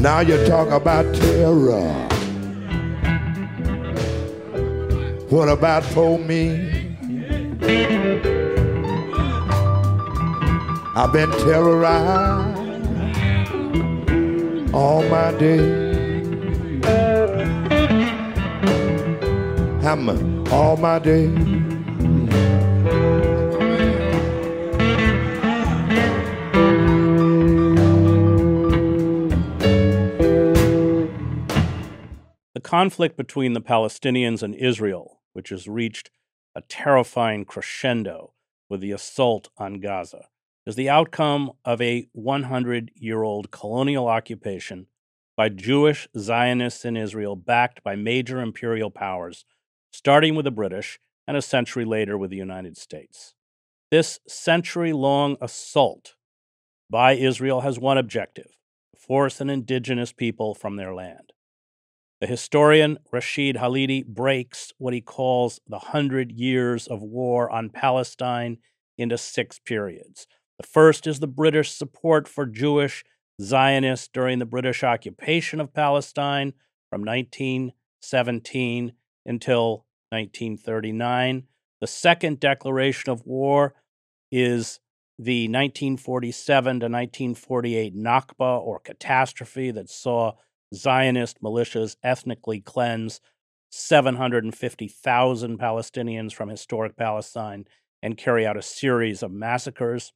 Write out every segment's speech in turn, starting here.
Now you talk about terror. What about for me? I've been terrorized all my day. I'm all my day. Conflict between the Palestinians and Israel, which has reached a terrifying crescendo with the assault on Gaza, is the outcome of a 100 year old colonial occupation by Jewish Zionists in Israel, backed by major imperial powers, starting with the British and a century later with the United States. This century long assault by Israel has one objective force an indigenous people from their land. The historian Rashid Khalidi breaks what he calls the hundred years of war on Palestine into six periods. The first is the British support for Jewish Zionists during the British occupation of Palestine from 1917 until 1939. The second declaration of war is the 1947 to 1948 Nakba or catastrophe that saw Zionist militias ethnically cleanse 750,000 Palestinians from historic Palestine and carry out a series of massacres.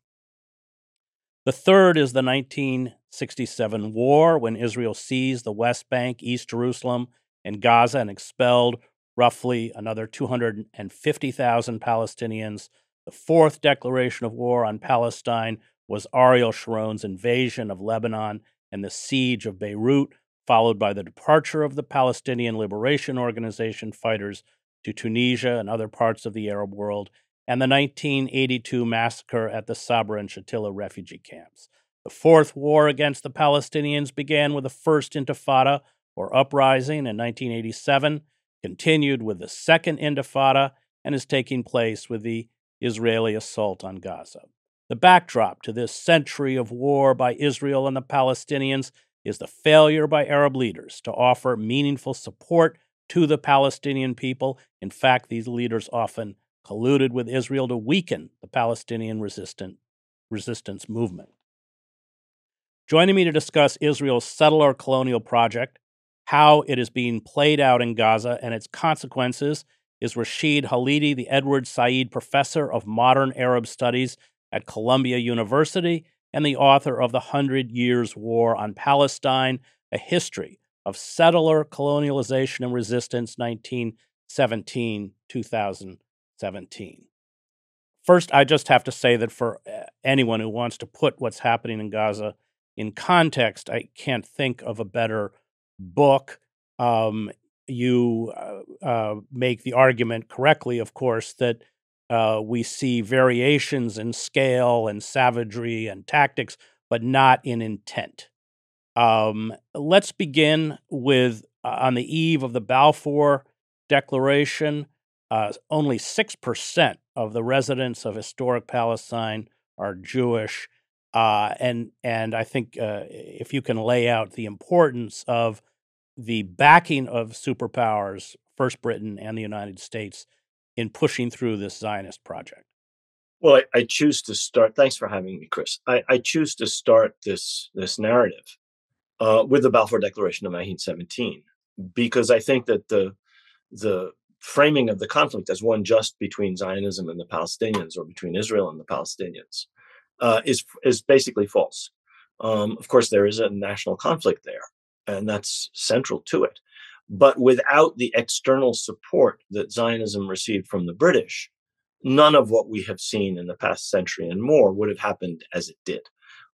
The third is the 1967 war, when Israel seized the West Bank, East Jerusalem, and Gaza and expelled roughly another 250,000 Palestinians. The fourth declaration of war on Palestine was Ariel Sharon's invasion of Lebanon and the siege of Beirut, followed by the departure of the Palestinian Liberation Organization fighters to Tunisia and other parts of the Arab world, and the 1982 massacre at the Sabra and Shatila refugee camps. The fourth war against the Palestinians began with the First Intifada, or uprising, in 1987, continued with the Second Intifada, and is taking place with the Israeli assault on Gaza. The backdrop to this century of war by Israel and the Palestinians is the failure by Arab leaders to offer meaningful support to the Palestinian people. In fact, these leaders often colluded with Israel to weaken the Palestinian resistant, resistance movement. Joining me to discuss Israel's settler colonial project, how it is being played out in Gaza, and its consequences is Rashid Khalidi, the Edward Said Professor of Modern Arab Studies at Columbia University and the author of The Hundred Years' War on Palestine, a history of settler colonialization and resistance, 1917 2017. First, I just have to say that for uh, anyone who wants to put what's happening in Gaza in context, I can't think of a better book. Um, you uh, uh, make the argument correctly, of course, that uh, we see variations in scale and savagery and tactics, but not in intent. Um, let's begin with uh, on the eve of the Balfour Declaration. Uh, only 6% of the residents of historic Palestine are Jewish. Uh, and, and I think uh, if you can lay out the importance of the backing of superpowers, first Britain and the United States, in pushing through this Zionist project? Well, I, I choose to start. Thanks for having me, Chris. I, I choose to start this this narrative uh, with the Balfour Declaration of 1917 because I think that the the framing of the conflict as one just between Zionism and the Palestinians or between Israel and the Palestinians uh, is is basically false. Um, of course, there is a national conflict there, and that's central to it. But without the external support that Zionism received from the British, none of what we have seen in the past century and more would have happened as it did.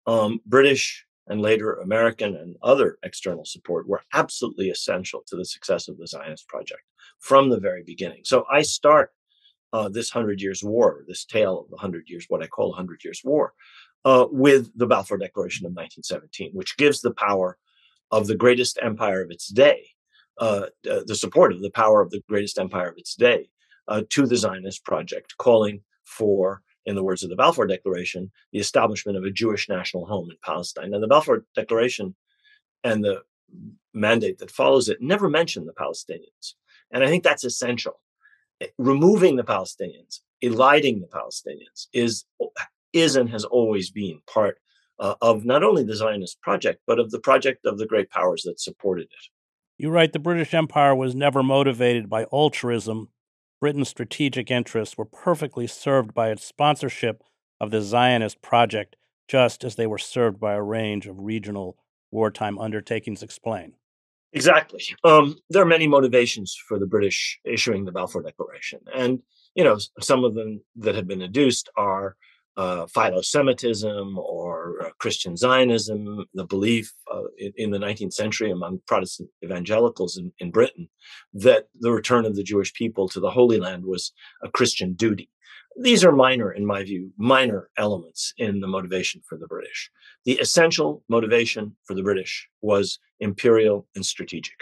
Um, British and later American and other external support were absolutely essential to the success of the Zionist project from the very beginning. So I start uh, this Hundred Years' War, this tale of the Hundred Years, what I call Hundred Years' War, uh, with the Balfour Declaration of 1917, which gives the power of the greatest empire of its day uh, uh, the support of the power of the greatest empire of its day uh, to the Zionist project, calling for, in the words of the Balfour Declaration, the establishment of a Jewish national home in Palestine. Now, the Balfour Declaration and the mandate that follows it never mention the Palestinians. And I think that's essential. Eh, removing the Palestinians, eliding the Palestinians is is and has always been part uh, of not only the Zionist project, but of the project of the great powers that supported it. You write the British Empire was never motivated by altruism. Britain's strategic interests were perfectly served by its sponsorship of the Zionist project, just as they were served by a range of regional wartime undertakings. Explain. Exactly. Um, there are many motivations for the British issuing the Balfour Declaration. And, you know, some of them that have been adduced are uh, philo-Semitism or uh, Christian Zionism, the belief uh, in, in, the 19th century among Protestant evangelicals in, in, Britain that the return of the Jewish people to the Holy Land was a Christian duty. These are minor, in my view, minor elements in the motivation for the British. The essential motivation for the British was imperial and strategic.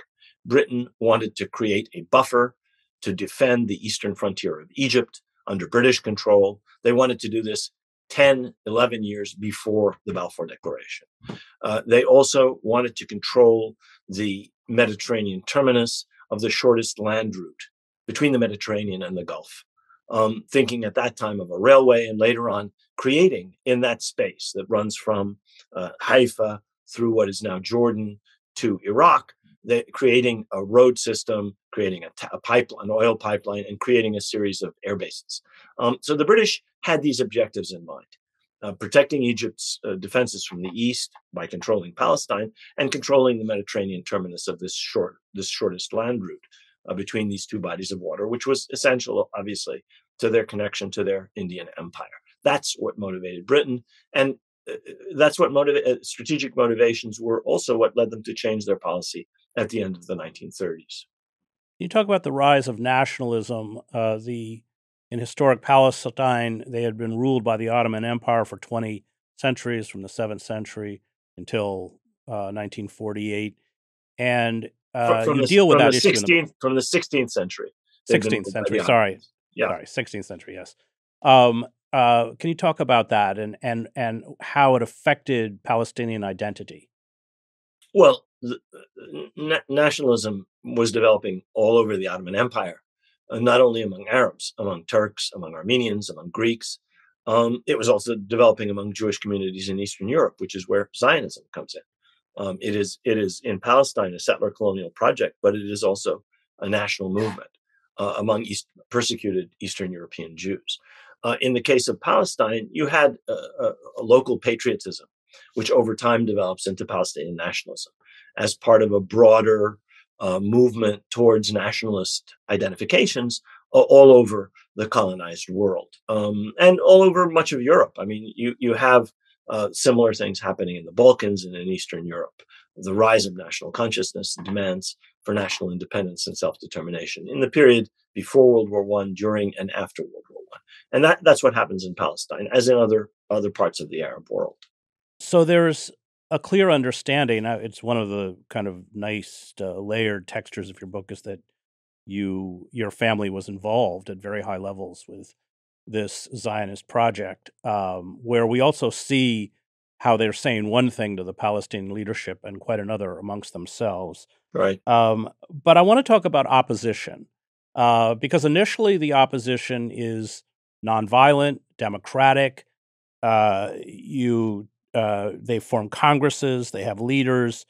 Britain wanted to create a buffer to defend the eastern frontier of Egypt under British control. They wanted to do this 10, 11 years before the Balfour Declaration. Uh, they also wanted to control the Mediterranean terminus of the shortest land route between the Mediterranean and the Gulf, um, thinking at that time of a railway and later on creating in that space that runs from uh, Haifa through what is now Jordan to Iraq, creating a road system, creating a, t- a pipeline, an oil pipeline, and creating a series of air bases. Um, so the British had these objectives in mind. Uh, protecting Egypt's uh, defenses from the east by controlling Palestine and controlling the Mediterranean terminus of this short, this shortest land route uh, between these two bodies of water, which was essential, obviously, to their connection to their Indian empire. That's what motivated Britain, and uh, that's what motivated uh, strategic motivations were also what led them to change their policy at the end of the 1930s. You talk about the rise of nationalism. Uh, the in historic Palestine, they had been ruled by the Ottoman Empire for 20 centuries, from the 7th century until uh, 1948. And uh, from, you the, deal with that 16th, issue the, from the 16th century. 16th century, sorry. Yeah. Sorry, 16th century, yes. Um, uh, can you talk about that and, and, and how it affected Palestinian identity? Well, na- nationalism was developing all over the Ottoman Empire uh, not only among Arabs, among Turks, among Armenians, among Greeks. Um, it was also developing among Jewish communities in Eastern Europe, which is where Zionism comes in. Um, it is it is in Palestine a settler colonial project, but it is also a national movement uh, among East, persecuted Eastern European Jews. Uh, in the case of Palestine, you had a, a, a local patriotism, which over time develops into Palestinian nationalism as part of a broader uh, movement towards nationalist identifications all over the colonized world um, and all over much of Europe. I mean, you you have uh, similar things happening in the Balkans and in Eastern Europe. The rise of national consciousness, the demands for national independence and self-determination in the period before World War One, during and after World War One, and that that's what happens in Palestine, as in other other parts of the Arab world. So there's a clear understanding. It's one of the kind of nice uh, layered textures of your book is that you your family was involved at very high levels with this Zionist project, um, where we also see how they're saying one thing to the Palestinian leadership and quite another amongst themselves. Right. Um, but I want to talk about opposition uh, because initially the opposition is nonviolent, democratic. Uh, you uh, they form congresses, they have leaders,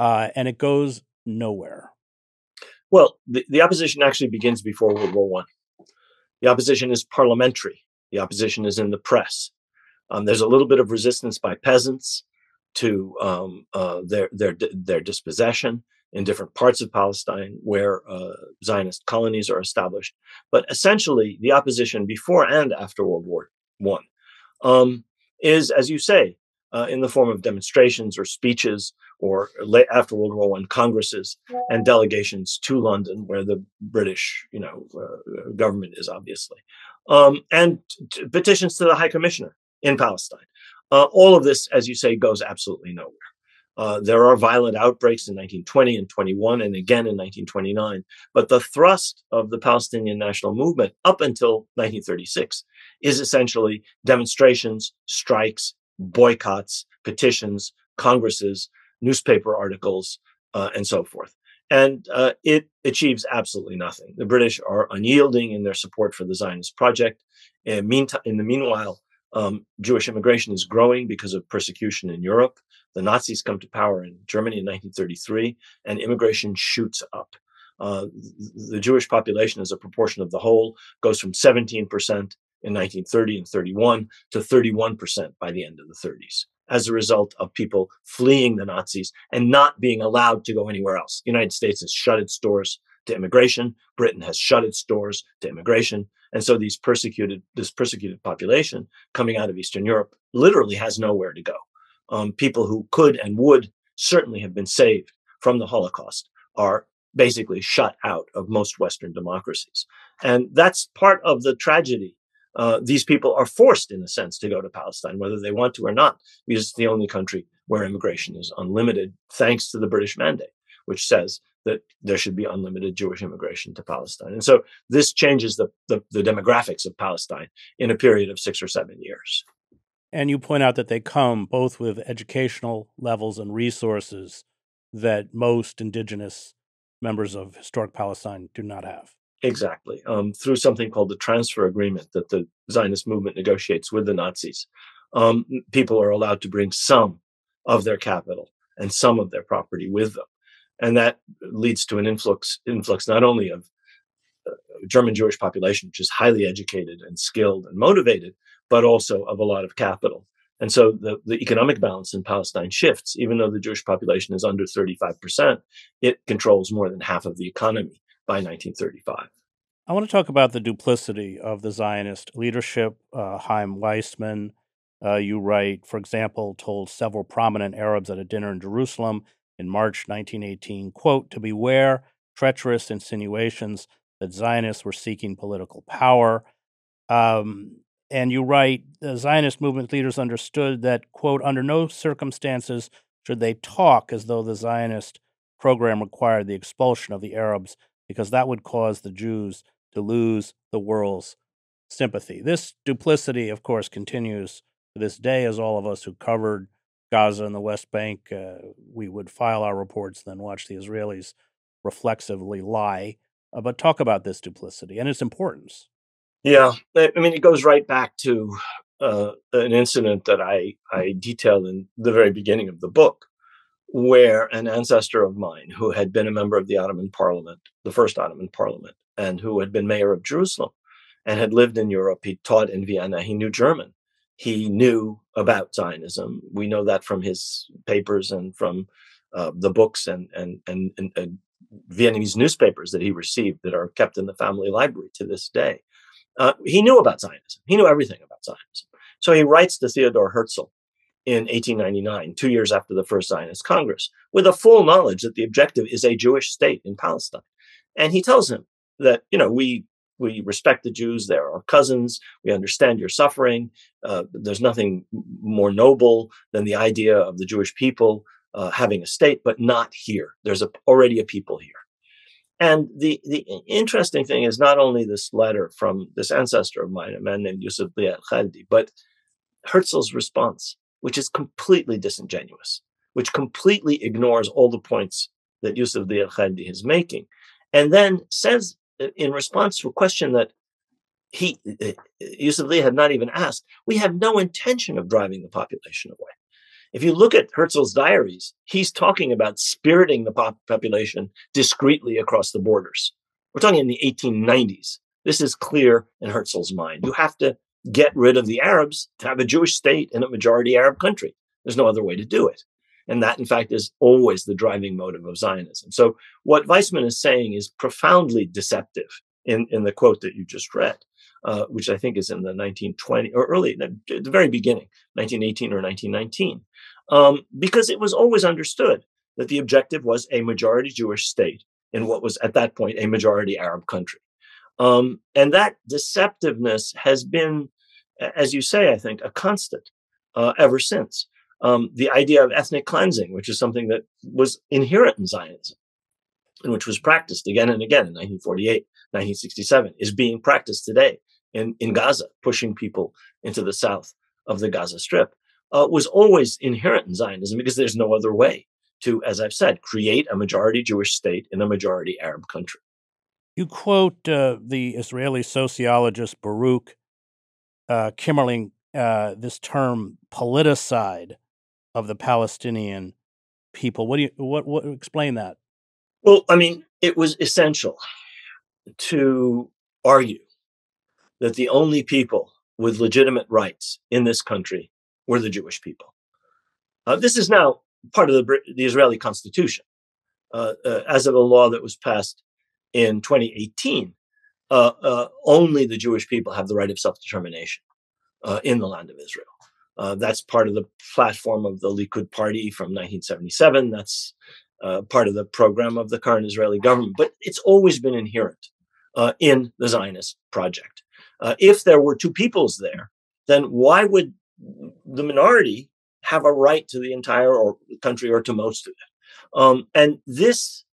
uh, and it goes nowhere. Well, the, the opposition actually begins before World War One. The opposition is parliamentary. The opposition is in the press. Um, there's a little bit of resistance by peasants to um, uh, their their their dispossession in different parts of Palestine where uh, Zionist colonies are established. But essentially, the opposition before and after World War One um, is, as you say, uh, in the form of demonstrations or speeches or late after World War One congresses and delegations to London, where the British, you know, uh, government is obviously, um, and t- petitions to the High Commissioner in Palestine. Uh, all of this, as you say, goes absolutely nowhere. Uh, there are violent outbreaks in 1920 and 21, and again in 1929. But the thrust of the Palestinian national movement up until 1936 is essentially demonstrations, strikes, boycotts, petitions, congresses newspaper articles, uh, and so forth. And uh, it achieves absolutely nothing. The British are unyielding in their support for the Zionist project. In, meantime, in the meanwhile, um, Jewish immigration is growing because of persecution in Europe. The Nazis come to power in Germany in 1933, and immigration shoots up. Uh, the Jewish population as a proportion of the whole goes from 17% in 1930 and 31 to 31% by the end of the 30s as a result of people fleeing the Nazis and not being allowed to go anywhere else. The United States has shut its doors to immigration. Britain has shut its doors to immigration. And so these persecuted, this persecuted population coming out of Eastern Europe literally has nowhere to go. Um, people who could and would certainly have been saved from the Holocaust are basically shut out of most Western democracies. And that's part of the tragedy uh, these people are forced, in a sense, to go to Palestine, whether they want to or not, because it's the only country where immigration is unlimited, thanks to the British mandate, which says that there should be unlimited Jewish immigration to Palestine. And so this changes the, the, the demographics of Palestine in a period of six or seven years. And you point out that they come both with educational levels and resources that most indigenous members of historic Palestine do not have. Exactly. Um, through something called the transfer agreement that the Zionist movement negotiates with the Nazis, um, people are allowed to bring some of their capital and some of their property with them. And that leads to an influx, influx not only of uh, German Jewish population, which is highly educated and skilled and motivated, but also of a lot of capital. And so the, the economic balance in Palestine shifts. Even though the Jewish population is under 35%, it controls more than half of the economy by 1935. I want to talk about the duplicity of the Zionist leadership. Uh, Chaim Weizmann, uh, you write, for example, told several prominent Arabs at a dinner in Jerusalem in March 1918, quote, to beware treacherous insinuations that Zionists were seeking political power. Um, and you write, the Zionist movement leaders understood that, quote, under no circumstances should they talk as though the Zionist program required the expulsion of the Arabs because that would cause the Jews to lose the world's sympathy. This duplicity, of course, continues to this day as all of us who covered Gaza and the West Bank, uh, we would file our reports, then watch the Israelis reflexively lie. Uh, but talk about this duplicity and its importance. Yeah, I mean, it goes right back to uh, an incident that I, I detailed in the very beginning of the book, where an ancestor of mine who had been a member of the Ottoman Parliament, the first Ottoman Parliament, and who had been mayor of Jerusalem and had lived in Europe, he taught in Vienna, he knew German. He knew about Zionism. We know that from his papers and from uh, the books and, and, and, and, and Viennese newspapers that he received that are kept in the family library to this day. Uh, he knew about Zionism. He knew everything about Zionism. So he writes to Theodore Herzl in 1899, two years after the first Zionist Congress, with a full knowledge that the objective is a Jewish state in Palestine. And he tells him that, you know, we we respect the Jews. They're our cousins. We understand your suffering. Uh, there's nothing more noble than the idea of the Jewish people uh, having a state, but not here. There's a, already a people here. And the, the interesting thing is not only this letter from this ancestor of mine, a man named Yusuf Diya al-Khalidi, but Herzl's response which is completely disingenuous, which completely ignores all the points that Yusuf Diya al-Khalidi is making, and then says uh, in response to a question that he uh, Yusuf Lee had not even asked, we have no intention of driving the population away. If you look at Herzl's diaries, he's talking about spiriting the pop- population discreetly across the borders. We're talking in the 1890s. This is clear in Herzl's mind. You have to get rid of the Arabs to have a Jewish state in a majority Arab country. There's no other way to do it. And that, in fact, is always the driving motive of Zionism. So, what Weizmann is saying is profoundly deceptive in, in the quote that you just read, uh, which I think is in the 1920 or early, the very beginning, 1918 or 1919, um, because it was always understood that the objective was a majority Jewish state in what was at that point a majority Arab country. Um, and that deceptiveness has been, as you say, I think, a constant uh, ever since. Um, the idea of ethnic cleansing, which is something that was inherent in Zionism and which was practiced again and again in 1948, 1967, is being practiced today in, in Gaza, pushing people into the south of the Gaza Strip, uh, was always inherent in Zionism because there's no other way to, as I've said, create a majority Jewish state in a majority Arab country. You quote uh, the Israeli sociologist Baruch uh, Kimmerling, uh, this term politicide of the Palestinian people. What do you what what explain that? Well, I mean, it was essential to argue that the only people with legitimate rights in this country were the Jewish people. Uh, this is now part of the, the Israeli constitution. Uh, uh, as of a law that was passed in 2018, uh, uh, only the Jewish people have the right of self determination uh, in the land of Israel. that's part of the platform of the Likud party from 1977. That's part of the program of the current Israeli government. But it's always been inherent in the Zionist project. if there were two peoples there, then why would the minority have a right to the entire or country or to most of it. Um, and this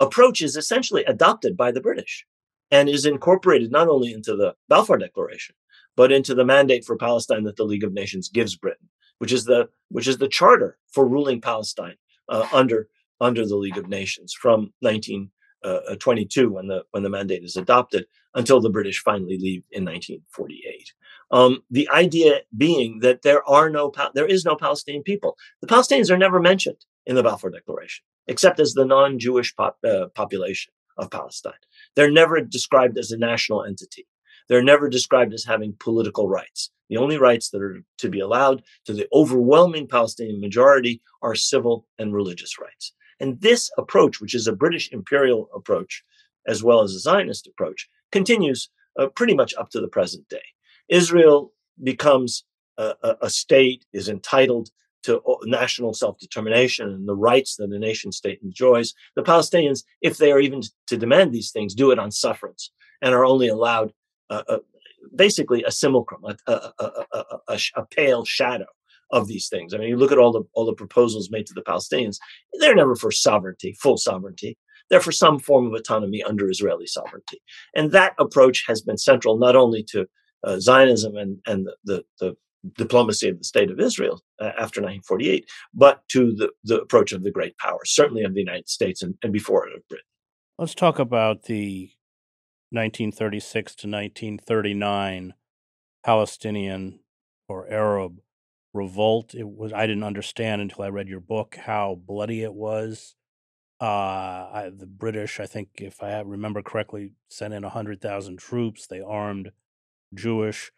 approach is essentially adopted by the British and is incorporated not only into the Balfour Declaration, but into the mandate for Palestine that the League of Nations gives Britain, which is the which is the charter for ruling Palestine uh, under under the League of Nations from 19 uh, uh, 22 when the when the mandate is adopted until the British finally leave in 1948. Um, the idea being that there are no there is no Palestinian people. The Palestinians are never mentioned in the Balfour Declaration, except as the non-Jewish pop, uh, population of Palestine. They're never described as a national entity. They're never described as having political rights. The only rights that are to be allowed to the overwhelming Palestinian majority are civil and religious rights. And this approach, which is a British imperial approach as well as a Zionist approach, continues uh, pretty much up to the present day. Israel becomes a, a, a state, is entitled to national self determination and the rights that a nation state enjoys. The Palestinians, if they are even to demand these things, do it on sufferance and are only allowed uh, uh, basically a simulacrum, a, a, a, pale shadow of these things. I mean, you look at all the all the proposals made to the Palestinians; they're never for sovereignty, full sovereignty. They're for some form of autonomy under Israeli sovereignty, and that approach has been central not only to uh, Zionism and and the, the, the diplomacy of the state of Israel uh, after 1948, but to the, the approach of the great powers, certainly of the United States and, and before it of Britain. Let's talk about the 1936 to 1939 Palestinian or Arab revolt. It was I didn't understand until I read your book how bloody it was. Uh, I, the British, I think, if I remember correctly, sent in hundred thousand troops. They armed Jewish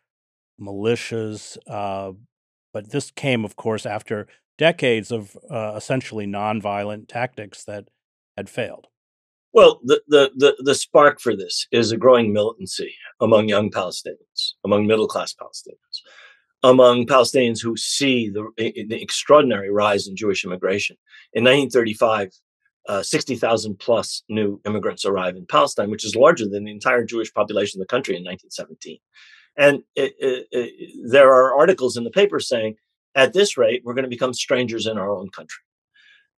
militias, uh, but this came, of course, after decades of uh, essentially nonviolent tactics that had failed. Well, the, the, the, the, spark for this is a growing militancy among young Palestinians, among middle class Palestinians among Palestinians who see the, the extraordinary rise in Jewish immigration. In 1935, uh, 60,000 plus new immigrants arrive in Palestine, which is larger than the entire Jewish population of the country in 1917. And it, it, it, there are articles in the paper saying, at this rate, we're going to become strangers in our own country.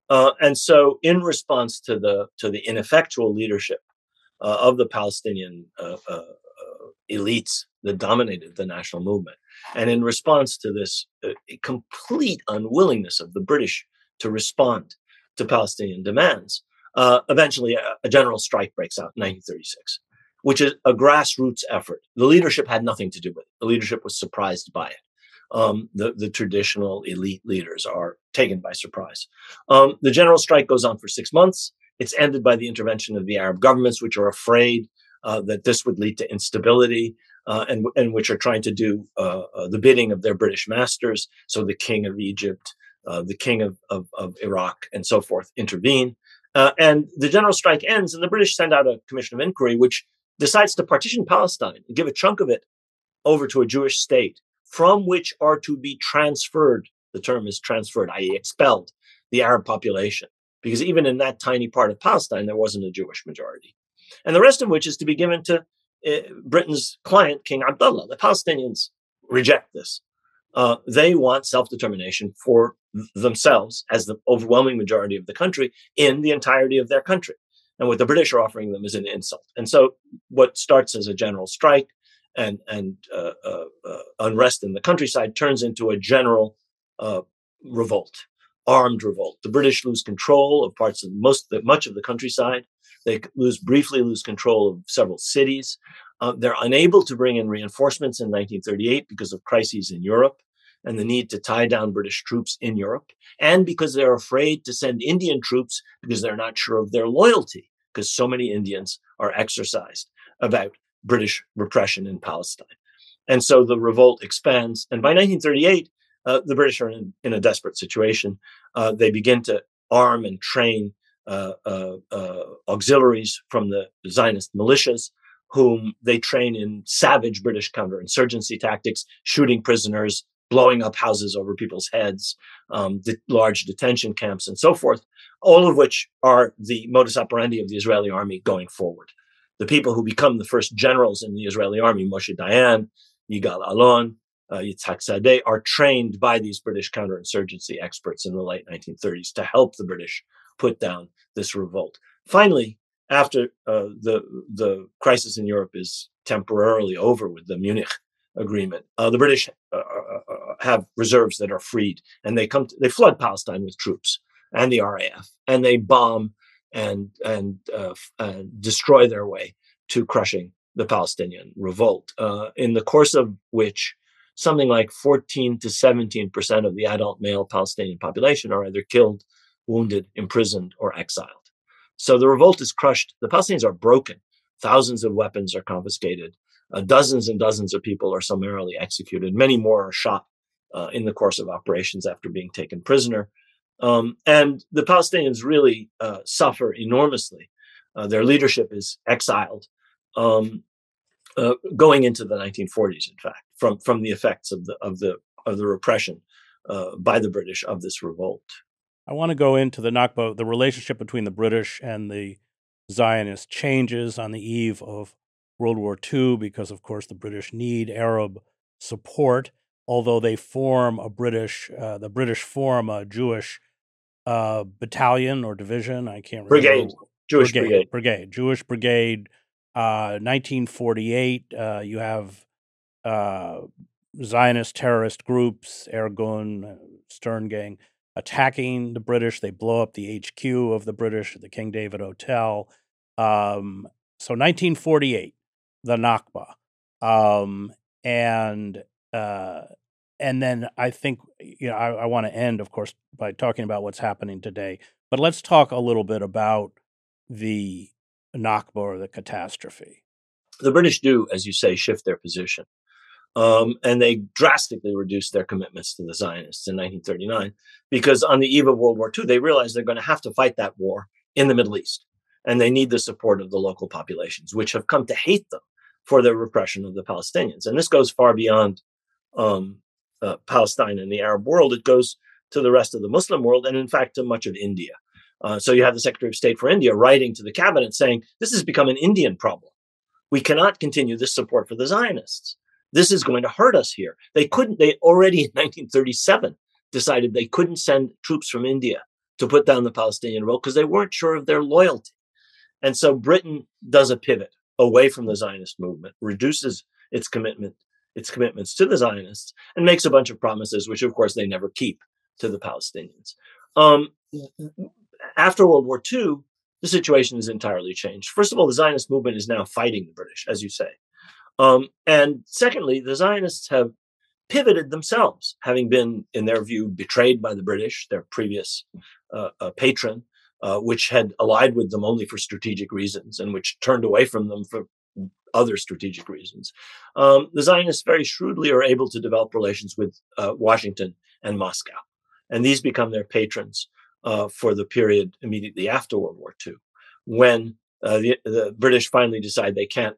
Uh, and so, in response to the to the ineffectual leadership uh, of the Palestinian uh, uh, uh, elites that dominated the national movement, and in response to this uh, complete unwillingness of the British to respond to Palestinian demands, eventually a, a, general strike breaks out in 1936, which is a grassroots effort. The leadership had nothing to do with it. The leadership was surprised by it. Um, the, the traditional elite leaders are taken by surprise. Um, the general strike goes on for six months. It's ended by the intervention of the Arab governments, which are afraid uh, that this would lead to instability uh, and, and which are trying to do uh, uh, the bidding of their British masters. So the king of Egypt, uh, the king of, of, of, Iraq, and so forth intervene. Uh, and the general strike ends, and the British send out a commission of inquiry, which decides to partition Palestine and give a chunk of it over to a Jewish state from which are to be transferred. The term is transferred, i.e., expelled the Arab population. Because even in that tiny part of Palestine, there wasn't a Jewish majority. And the rest of which is to be given to uh, Britain's client, King Abdullah. The Palestinians reject this. Uh, they want self determination for themselves as the overwhelming majority of the country in the entirety of their country. And what the British are offering them is an insult. And so, what starts as a general strike and, and uh, uh, uh unrest in the countryside turns into a general uh, revolt armed revolt. The British lose control of parts of most, the, much of the countryside. They lose briefly lose control of several cities. Uh, they're unable to bring in reinforcements in 1938 because of crises in Europe and the need to tie down British troops in Europe, and because they're afraid to send Indian troops because they're not sure of their loyalty, because so many Indians are exercised about British repression in Palestine. And so the revolt expands. And by 1938, uh, the British are in, in a desperate situation. Uh, they begin to arm and train uh, uh, uh auxiliaries from the Zionist militias, whom they train in savage British counterinsurgency tactics, shooting prisoners, blowing up houses over people's heads, um, de- large detention camps, and so forth, all of which are the modus operandi of the Israeli army going forward. The people who become the first generals in the Israeli army, Moshe Dayan, Yigal Allon, uh, Yitzhak Sadeh, are trained by these British counterinsurgency experts in the late 1930s to help the British put down this revolt. Finally, after uh, the the crisis in Europe is temporarily over with the Munich agreement. Uh, the British uh, have reserves that are freed, and they come to, they flood Palestine with troops and the RAF, and they bomb and and uh, destroy their way to crushing the Palestinian revolt. Uh, in the course of which something like 14 to 17 percent of the adult male Palestinian population are either killed, wounded, imprisoned, or exiled. So the revolt is crushed. The Palestinians are broken. Thousands of weapons are confiscated. Uh, dozens and dozens of people are summarily executed. Many more are shot uh, in the course of operations after being taken prisoner. Um, and the Palestinians really uh, suffer enormously. Uh, their leadership is exiled um, uh, going into the 1940s, in fact, from, from the effects of the, of the, of the repression uh, by the British of this revolt. I want to go into the Nakba, the relationship between the British and the Zionists changes on the eve of World War II because, of course, the British need Arab support. Although they form a British, uh, the British form a Jewish uh, battalion or division. I can't remember. Brigade, Jewish brigade, brigade, brigade Jewish brigade. Uh, 1948, uh, you have uh, Zionist terrorist groups, Irgun, uh, Stern Gang, attacking the British. They blow up the HQ of the British, the King David Hotel. Um, so 1948, the Nakba. Um, and uh, and then I think you know I, I want to end, of course, by talking about what's happening today. But let's talk a little bit about the Nakba or the catastrophe. The British do, as you say, shift their position. Um, and they drastically reduced their commitments to the Zionists in 1939 because on the eve of World War II, they realized they're going to have to fight that war in the Middle East. And they need the support of the local populations, which have come to hate them for the repression of the Palestinians. And this goes far beyond um, uh, Palestine and the Arab world. It goes to the rest of the Muslim world, and in fact, to much of India. Uh, so you have the Secretary of State for India writing to the cabinet saying, This has become an Indian problem. We cannot continue this support for the Zionists. This is going to hurt us here. They couldn't, they already in 1937 decided they couldn't send troops from India to put down the Palestinian revolt because they weren't sure of their loyalty. And so Britain does a pivot away from the Zionist movement, reduces its commitment, its commitments to the Zionists, and makes a bunch of promises, which of course they never keep to the Palestinians. Um, after World War II, the situation is entirely changed. First of all, the Zionist movement is now fighting the British, as you say. Um, and secondly, the Zionists have pivoted themselves, having been, in their view, betrayed by the British, their previous uh, uh, patron, uh, which had allied with them only for strategic reasons and which turned away from them for other strategic reasons. Um, the Zionists very shrewdly are able to develop relations with uh, Washington and Moscow, and these become their patrons uh, for the period immediately after World War II, when uh, the, the British finally decide they can't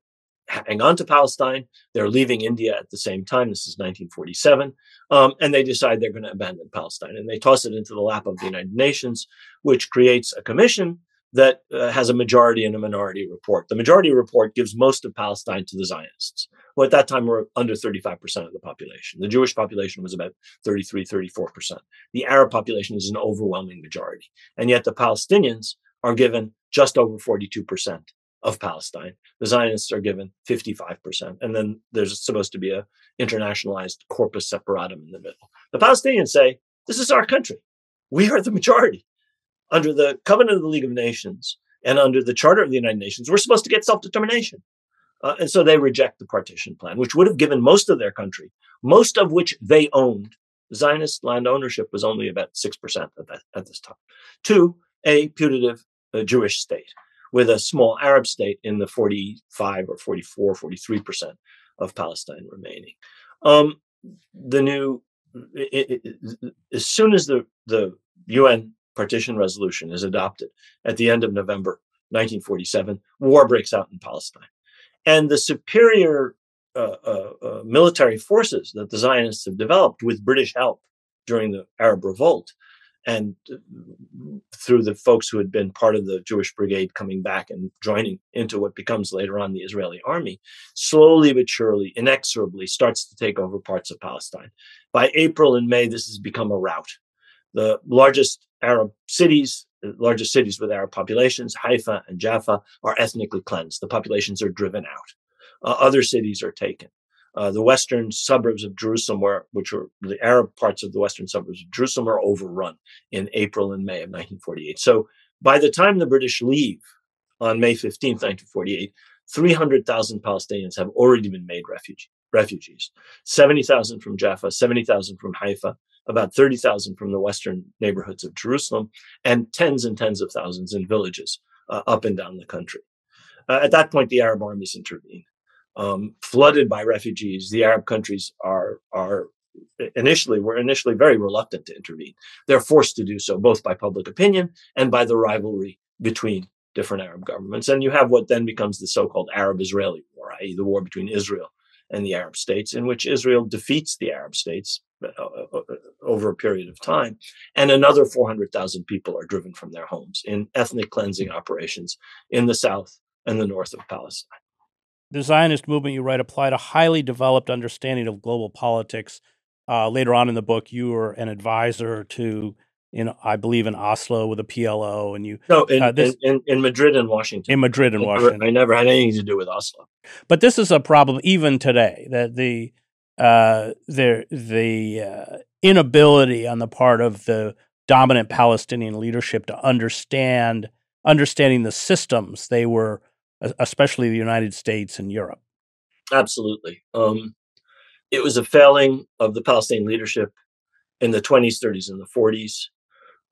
hang on to Palestine. They're leaving India at the same time. This is 1947. Um, and they decide they're going to abandon Palestine. And they toss it into the lap of the United Nations, which creates a commission that uh, has a majority and a minority report. The majority report gives most of Palestine to the Zionists, who at that time were under 35% of the population. The Jewish population was about 33, 34%. The Arab population is an overwhelming majority. And yet the Palestinians are given just over 42% of Palestine. The Zionists are given 55%. And then there's supposed to be a internationalized corpus separatum in the middle. The Palestinians say, this is our country. we are the majority. Under the Covenant of the League of Nations and under the Charter of the United Nations, we're supposed to get self determination. Uh, and so they reject the partition plan, which would have given most of their country, most of which they owned. Zionist land ownership was only about 6% at, that, at this time, to a putative uh, Jewish state with a small Arab state in the 45 or 44, 43% of Palestine remaining. Um, the new, it, it, as soon as the, the UN partition resolution is adopted at the end of November 1947, war breaks out in Palestine. And the superior uh, uh, uh, military forces that the Zionists have developed with British help during the Arab Revolt and uh, through the folks who had been part of the Jewish brigade coming back and joining into what becomes later on the Israeli army, slowly but surely, inexorably starts to take over parts of Palestine. By April and May, this has become a rout. The largest Arab cities, the largest cities with Arab populations, Haifa and Jaffa, are ethnically cleansed. The populations are driven out. Uh, other cities are taken. Uh, the western suburbs of Jerusalem, were, which were the Arab parts of the western suburbs of Jerusalem, are overrun in April and May of 1948. So by the time the British leave on May 15th, 1948, 300,000 Palestinians have already been made refugee, refugees 70,000 from Jaffa, 70,000 from Haifa, about 30,000 from the western neighborhoods of Jerusalem, and tens and tens of thousands in villages uh, up and down the country. Uh, at that point, the Arab armies intervene um, flooded by refugees, the Arab countries are are initially were initially very reluctant to intervene. They're forced to do so both by public opinion and by the rivalry between different Arab governments. And you have what then becomes the so-called Arab-Israeli War, i.e., the war between Israel and the Arab states, in which Israel defeats the Arab states uh, uh, uh over a period of time, and another 400,000 people are driven from their homes in ethnic cleansing operations in the south and the north of Palestine the Zionist movement, you write, applied a highly developed understanding of global politics. Uh, later on in the book, you were an advisor to, in I believe, in Oslo with the PLO, and you no in, uh, this, in, in, Madrid and Washington. In Madrid and Washington, I never had anything to do with Oslo. But this is a problem even today that the uh, the the uh, inability on the part of the dominant Palestinian leadership to understand understanding the systems they were especially the United States and Europe. Absolutely. Um, it was a failing of the Palestinian leadership in the 20s, 30s, and the 40s.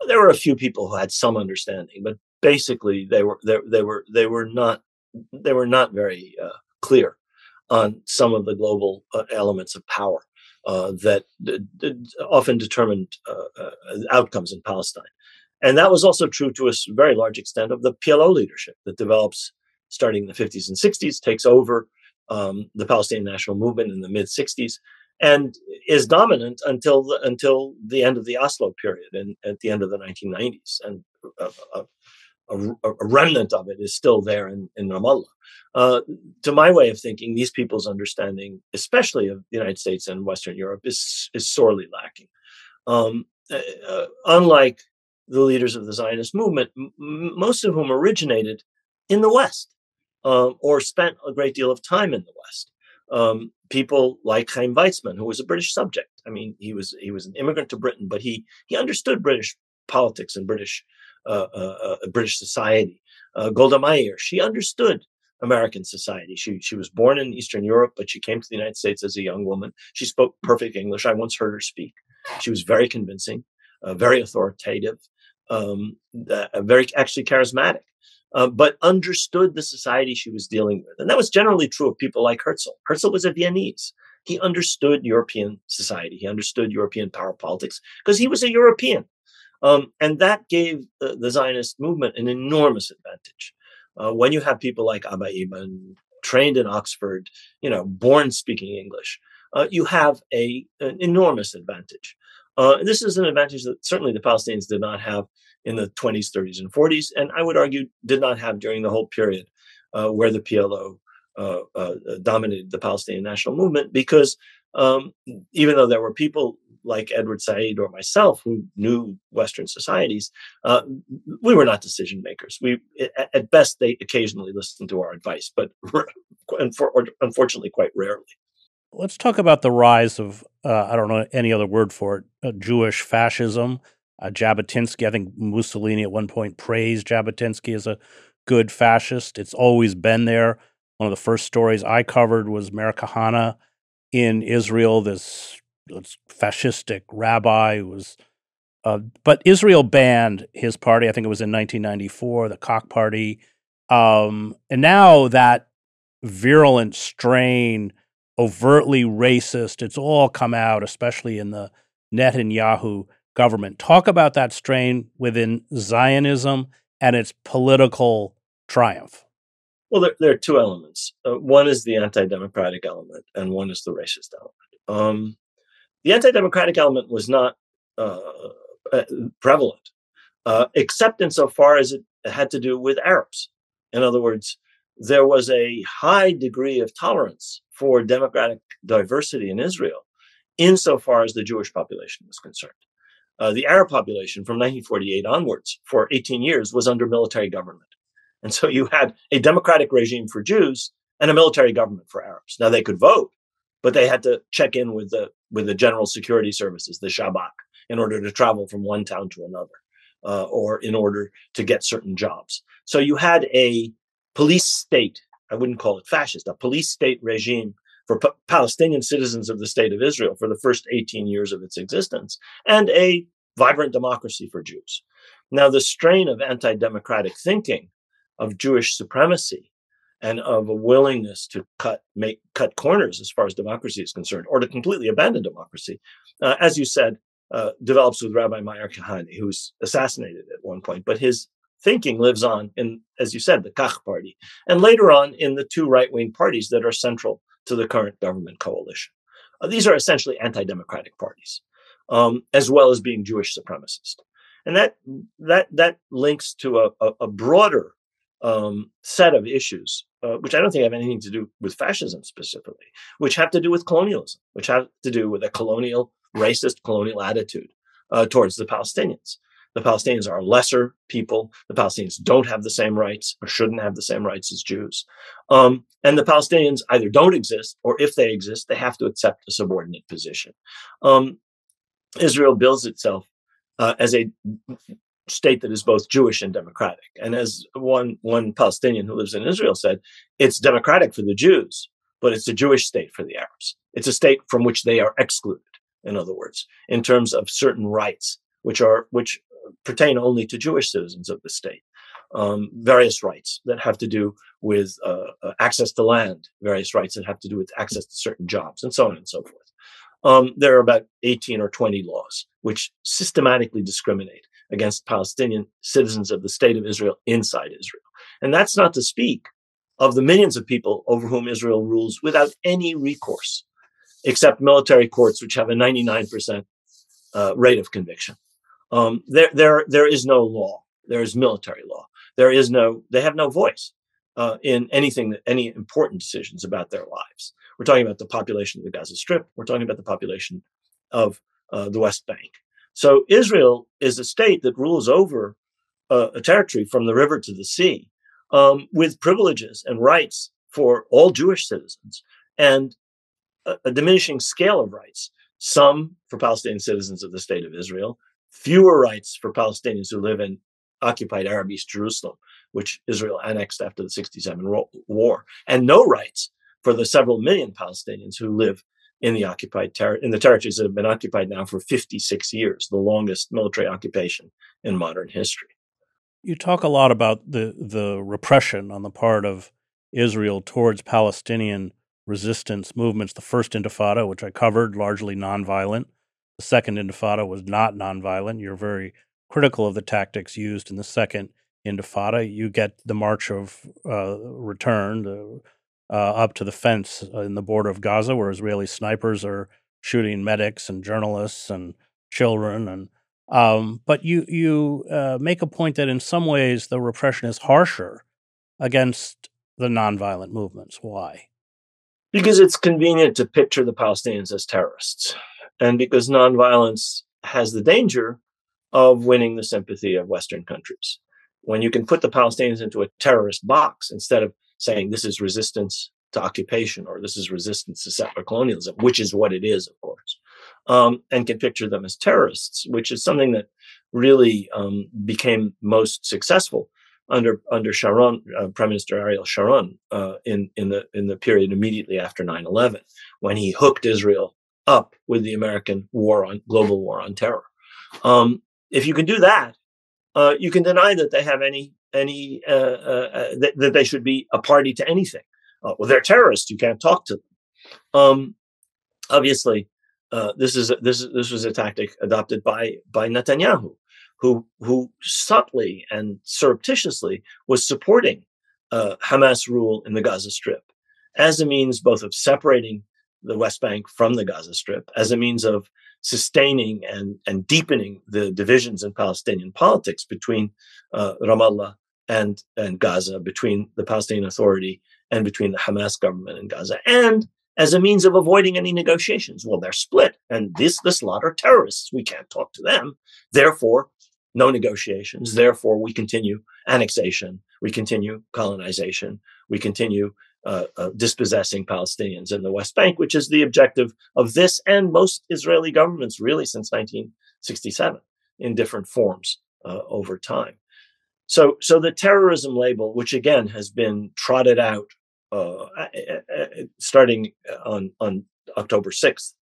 There were a few people who had some understanding, but basically they were they, they were they were not they were not very uh, clear on some of the global uh, elements of power uh, that d- d- often determined uh, uh, outcomes in Palestine. And that was also true to a very large extent of the PLO leadership that develops starting in the 50s and 60s, takes over um, the Palestinian national movement in the mid 60s, and is dominant until the, until the end of the Oslo period and at the end of the 1990s. And a, a, a, remnant of it is still there in, in Ramallah. Uh, to my way of thinking, these people's understanding, especially of the United States and Western Europe, is is sorely lacking. Um, uh, uh unlike the leaders of the Zionist movement, m- most of whom originated in the West um, or spent a great deal of time in the West. Um, people like Chaim Weizmann, who was a British subject. I mean, he was he was an immigrant to Britain, but he he understood British politics and British uh, uh, uh, British society. Uh, Golda Meir, she understood American society. She she was born in Eastern Europe, but she came to the United States as a young woman. She spoke perfect English. I once heard her speak. She was very convincing, uh, very authoritative, um, uh, very actually charismatic uh, but understood the society she was dealing with. And that was generally true of people like Herzl. Herzl was a Viennese. He understood European society. He understood European power politics because he was a European. Um, and that gave the, the, Zionist movement an enormous advantage. Uh, when you have people like Abba Eban, trained in Oxford, you know, born speaking English, uh, you have a, an enormous advantage. Uh, this is an advantage that certainly the Palestinians did not have in the 20s, 30s, and 40s, and I would argue did not have during the whole period uh, where the PLO uh, uh, dominated the Palestinian national movement, because um, even though there were people like Edward Said or myself who knew Western societies, uh, we were not decision makers. We, at best, they occasionally listened to our advice, but unfortunately, quite rarely. Let's talk about the rise of, uh, I don't know any other word for it, uh, Jewish fascism Uh, Jabotinsky, I think Mussolini at one point praised Jabotinsky as a good fascist. It's always been there. One of the first stories I covered was Meir Kahane in Israel, this, fascistic rabbi who was. Uh, but Israel banned his party. I think it was in 1994, the Kach Party. Um, and now that virulent strain, overtly racist, it's all come out, especially in the Netanyahu government. Talk about that strain within Zionism and its political triumph. Well, there, there are two elements. Uh, one is the anti-democratic element, and one is the racist element. Um, the anti-democratic element was not uh, uh, prevalent, uh, except insofar as it had to do with Arabs. In other words, there was a high degree of tolerance for democratic diversity in Israel, insofar as the Jewish population was concerned. Uh, the Arab population from 1948 onwards for 18 years was under military government. And so you had a democratic regime for Jews and a military government for Arabs. Now they could vote, but they had to check in with the with the general security services, the Shabak, in order to travel from one town to another, uh, or in order to get certain jobs. So you had a police state. I wouldn't call it fascist, a police state regime for Palestinian citizens of the state of Israel for the first 18 years of its existence, and a vibrant democracy for Jews. Now, the strain of anti democratic thinking of Jewish supremacy and of a willingness to cut make cut corners as far as democracy is concerned, or to completely abandon democracy, uh, as you said, uh, develops with Rabbi Meir Kahane, who was assassinated at one point. But his thinking lives on in, as you said, the Kach party, and later on in the two right wing parties that are central to the current government coalition. Uh, these are essentially anti democratic parties, um, as well as being Jewish supremacist. And that that that links to a, a, a broader um, set of issues, uh, which I don't think have anything to do with fascism specifically, which have to do with colonialism, which have to do with a colonial, racist colonial attitude uh, towards the Palestinians. The Palestinians are lesser people. The Palestinians don't have the same rights or shouldn't have the same rights as Jews. Um, and the Palestinians either don't exist or if they exist, they have to accept a subordinate position. Um, Israel builds itself uh, as a state that is both Jewish and democratic. And as one one Palestinian who lives in Israel said, it's democratic for the Jews, but it's a Jewish state for the Arabs. It's a state from which they are excluded, in other words, in terms of certain rights, which are which pertain only to Jewish citizens of the state. Um, various rights that have to do with uh, uh, access to land, various rights that have to do with access to certain jobs, and so on and so forth. Um, there are about 18 or 20 laws which systematically discriminate against Palestinian citizens of the state of Israel inside Israel. And that's not to speak of the millions of people over whom Israel rules without any recourse, except military courts, which have a 99% uh, rate of conviction. Um, there, there, there is no law. There is military law. There is no. They have no voice uh, in anything that any important decisions about their lives. We're talking about the population of the Gaza Strip. We're talking about the population of uh, the West Bank. So Israel is a state that rules over uh, a territory from the river to the sea um, with privileges and rights for all Jewish citizens and a, a diminishing scale of rights. Some for Palestinian citizens of the state of Israel, fewer rights for Palestinians who live in occupied Arab East Jerusalem, which Israel annexed after the 67 war, and no rights for the several million Palestinians who live in the occupied ter- in the territories that have been occupied now for 56 years, the longest military occupation in modern history. You talk a lot about the the repression on the part of Israel towards Palestinian resistance movements. The first Intifada, which I covered, largely nonviolent. The second Intifada was not nonviolent. You're very critical of the tactics used in the second Intifada. You get the March of uh, Return uh, uh, up to the fence in the border of Gaza, where Israeli snipers are shooting medics and journalists and children. And um, but you you uh, make a point that in some ways the repression is harsher against the nonviolent movements. Why? Because it's convenient to picture the Palestinians as terrorists and because nonviolence has the danger of winning the sympathy of Western countries. When you can put the Palestinians into a terrorist box instead of saying this is resistance to occupation or this is resistance to settler colonialism, which is what it is, of course, um, and can picture them as terrorists, which is something that really um, became most successful under under Sharon, uh, Prime Minister Ariel Sharon, uh, in in the in the period immediately after 9/11, when he hooked Israel up with the American war on global war on terror. Um, if you can do that, uh, you can deny that they have any any uh, uh, uh, that, that, they should be a party to anything. well, they're terrorists. You can't talk to them. Um, obviously, this is this is this was a tactic adopted by by Netanyahu who who subtly and surreptitiously was supporting uh, Hamas rule in the Gaza Strip as a means both of separating the West Bank from the Gaza Strip, as a means of sustaining and, and deepening the divisions in Palestinian politics between uh, Ramallah and, and Gaza, between the Palestinian Authority and between the Hamas government in Gaza, and as a means of avoiding any negotiations. Well, they're split, and this this lot are terrorists. We can't talk to them. Therefore, no negotiations. Therefore, we continue annexation, we continue colonization, we continue uh, uh, dispossessing Palestinians in the West Bank, which is the objective of this and most Israeli governments really since 1967 in different forms uh, over time. So, so the terrorism label, which again has been trotted out uh, starting on on October 6th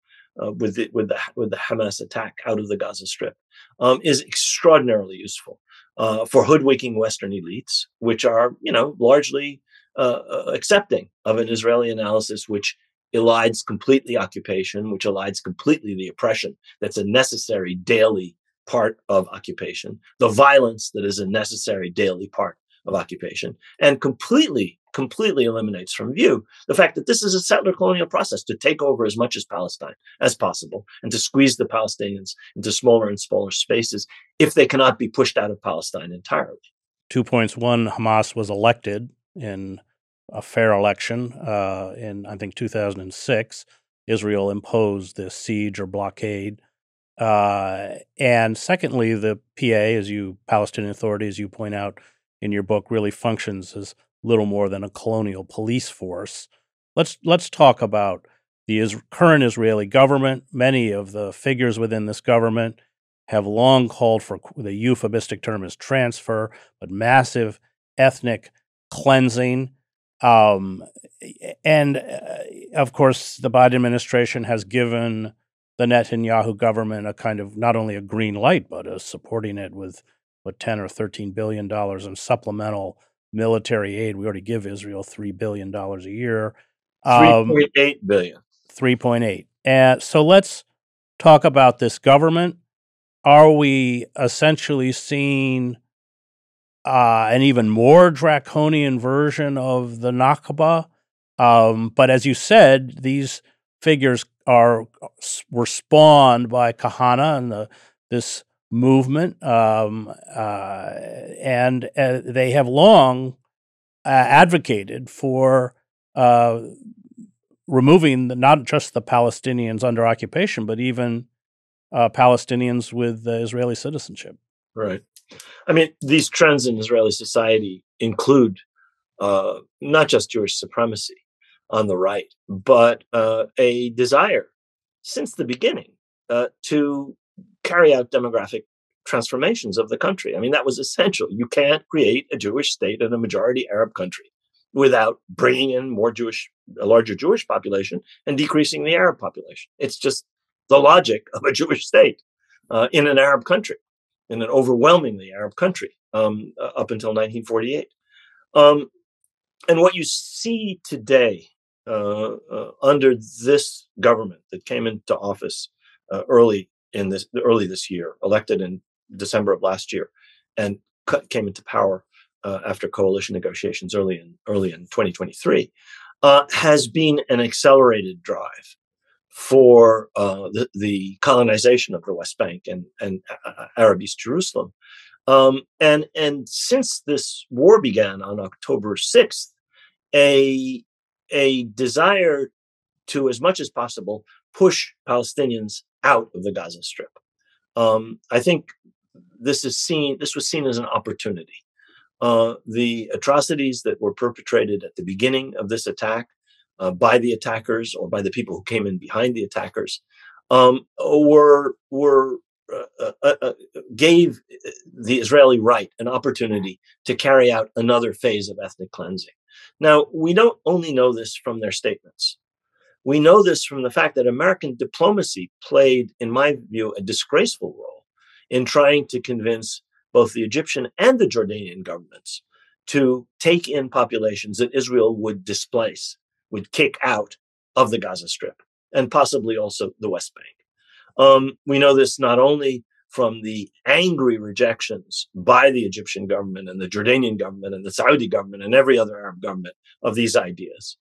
uh, with the with the with the Hamas attack out of the Gaza Strip um, is extraordinarily useful uh, for hoodwinking Western elites, which are you know largely uh, uh, accepting of an Israeli analysis which elides completely occupation, which elides completely the oppression that's a necessary daily part of occupation, the violence that is a necessary daily part of occupation, and completely completely eliminates from view the fact that this is a settler colonial process to take over as much as Palestine as possible and to squeeze the Palestinians into smaller and smaller spaces if they cannot be pushed out of Palestine entirely. Two points. One, Hamas was elected in a fair election uh, in, I think, 2006. Israel imposed this siege or blockade. Uh, and secondly, the PA, as you, Palestinian Authority, as you point out in your book, really functions as little more than a colonial police force. Let's let's talk about the is- current Israeli government. Many of the figures within this government have long called for the euphemistic term is transfer, but massive ethnic cleansing. Um, and uh, of course, the Biden administration has given the Netanyahu government a kind of not only a green light, but is supporting it with what ten or thirteen billion dollars in supplemental military aid. We already give Israel three billion dollars a year. Um, three point eight billion. Three point eight. And so let's talk about this government. Are we essentially seeing uh, an even more draconian version of the Nakba? Um, but as you said, these figures are were spawned by Kahane and the this movement, um, uh, and uh, they have long uh, advocated for uh, removing the, not just the Palestinians under occupation, but even uh, Palestinians with Israeli citizenship. Right. I mean, these trends in Israeli society include uh, not just Jewish supremacy on the right, but a desire since the beginning to carry out demographic transformations of the country. I mean, that was essential. You can't create a Jewish state in a majority Arab country without bringing in more Jewish, a larger Jewish population and decreasing the Arab population. It's just the logic of a Jewish state uh, in an Arab country, in an overwhelmingly Arab country um, up until 1948. Um, and what you see today uh, uh under this government that came into office uh, early in this early this year, elected in December of last year, and came into power uh, after coalition negotiations early in early in 2023, uh, has been an accelerated drive for uh, the, the, colonization of the West Bank and and uh, uh, Arab East Jerusalem. Um, and and since this war began on October 6th, a a desire to as much as possible push Palestinians out of the Gaza Strip. Um, I think this is seen. This was seen as an opportunity. Uh, the atrocities that were perpetrated at the beginning of this attack uh, by the attackers or by the people who came in behind the attackers um, were were uh, uh, uh, gave the Israeli right an opportunity to carry out another phase of ethnic cleansing. Now, we don't only know this from their statements. We know this from the fact that American diplomacy played, in my view, a disgraceful role in trying to convince both the Egyptian and the Jordanian governments to take in populations that Israel would displace, would kick out of the Gaza Strip, and possibly also the West Bank. Um, we know this not only from the angry rejections by the Egyptian government and the Jordanian government and the Saudi government and every other Arab government of these ideas,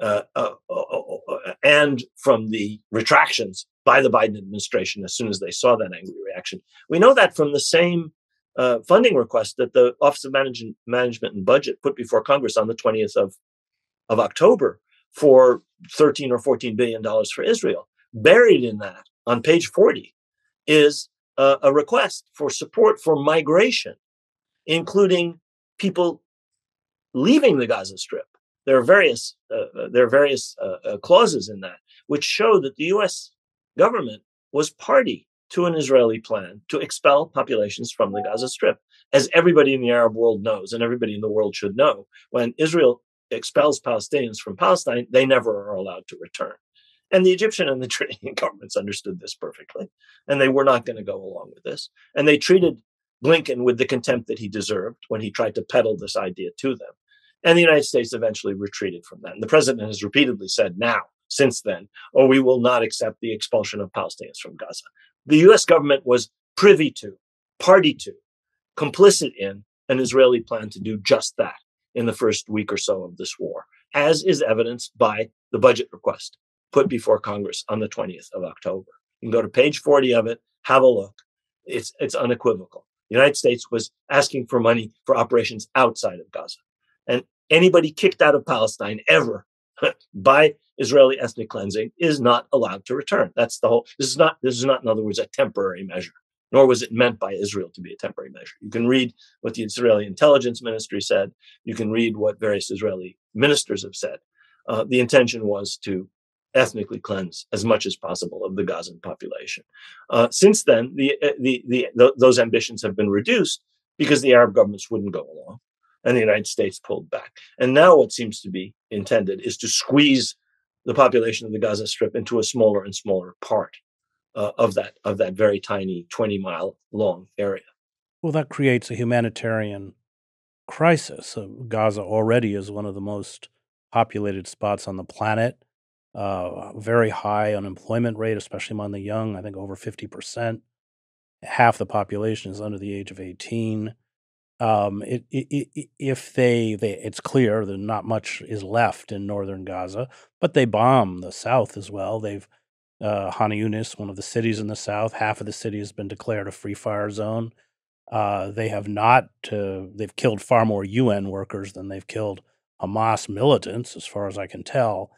uh, uh, uh, uh and from the retractions by the Biden administration as soon as they saw that angry reaction. We know that from the same uh, funding request that the Office of Management, Management and Budget put before Congress on the 20th of, of October for 13 or 14 billion dollars for Israel. Buried in that on page 40 is a request for support for migration, including people leaving the Gaza Strip. There are various uh, uh there are various uh, uh, clauses in that which show that the U.S. government was party to an Israeli plan to expel populations from the Gaza Strip. As everybody in the Arab world knows, and everybody in the world should know, when Israel expels Palestinians from Palestine, they never are allowed to return. And the Egyptian and the Jordanian governments understood this perfectly, and they were not going to go along with this. And they treated Blinken with the contempt that he deserved when he tried to peddle this idea to them. And the United States eventually retreated from that. And the president has repeatedly said now, since then, oh, we will not accept the expulsion of Palestinians from Gaza the US government was privy to, party to, complicit in an Israeli plan to do just that in the first week or so of this war, as is evidenced by the budget request put before Congress on the 20th of October. You can go to page 40 of it, have a look. It's, it's unequivocal. The United States was asking for money for operations outside of Gaza. And anybody kicked out of Palestine ever by Israeli ethnic cleansing is not allowed to return. That's the whole. This is not. This is not, in other words, a temporary measure. Nor was it meant by Israel to be a temporary measure. You can read what the Israeli intelligence ministry said. You can read what various Israeli ministers have said. Uh, the intention was to ethnically cleanse as much as possible of the Gazan population. Uh, since then, the, uh, the, the, those ambitions have been reduced because the Arab governments wouldn't go along and the United States pulled back. And now what seems to be intended is to squeeze the population of the Gaza Strip into a smaller and smaller part uh, of that of that very tiny 20 mile long area. Well, that creates a humanitarian crisis. Uh, Gaza already is one of the most populated spots on the planet. Uh, very high unemployment rate, especially among the young. I think over 50%. Half the population is under the age of 18 um, it, it, it, if they, they, it's clear that not much is left in northern Gaza, but they bomb the south as well. They've uh, Khan Yunis, one of the cities in the south, half of the city has been declared a free fire zone. Uh, they have not. Uh, they've killed far more UN workers than they've killed Hamas militants, as far as I can tell.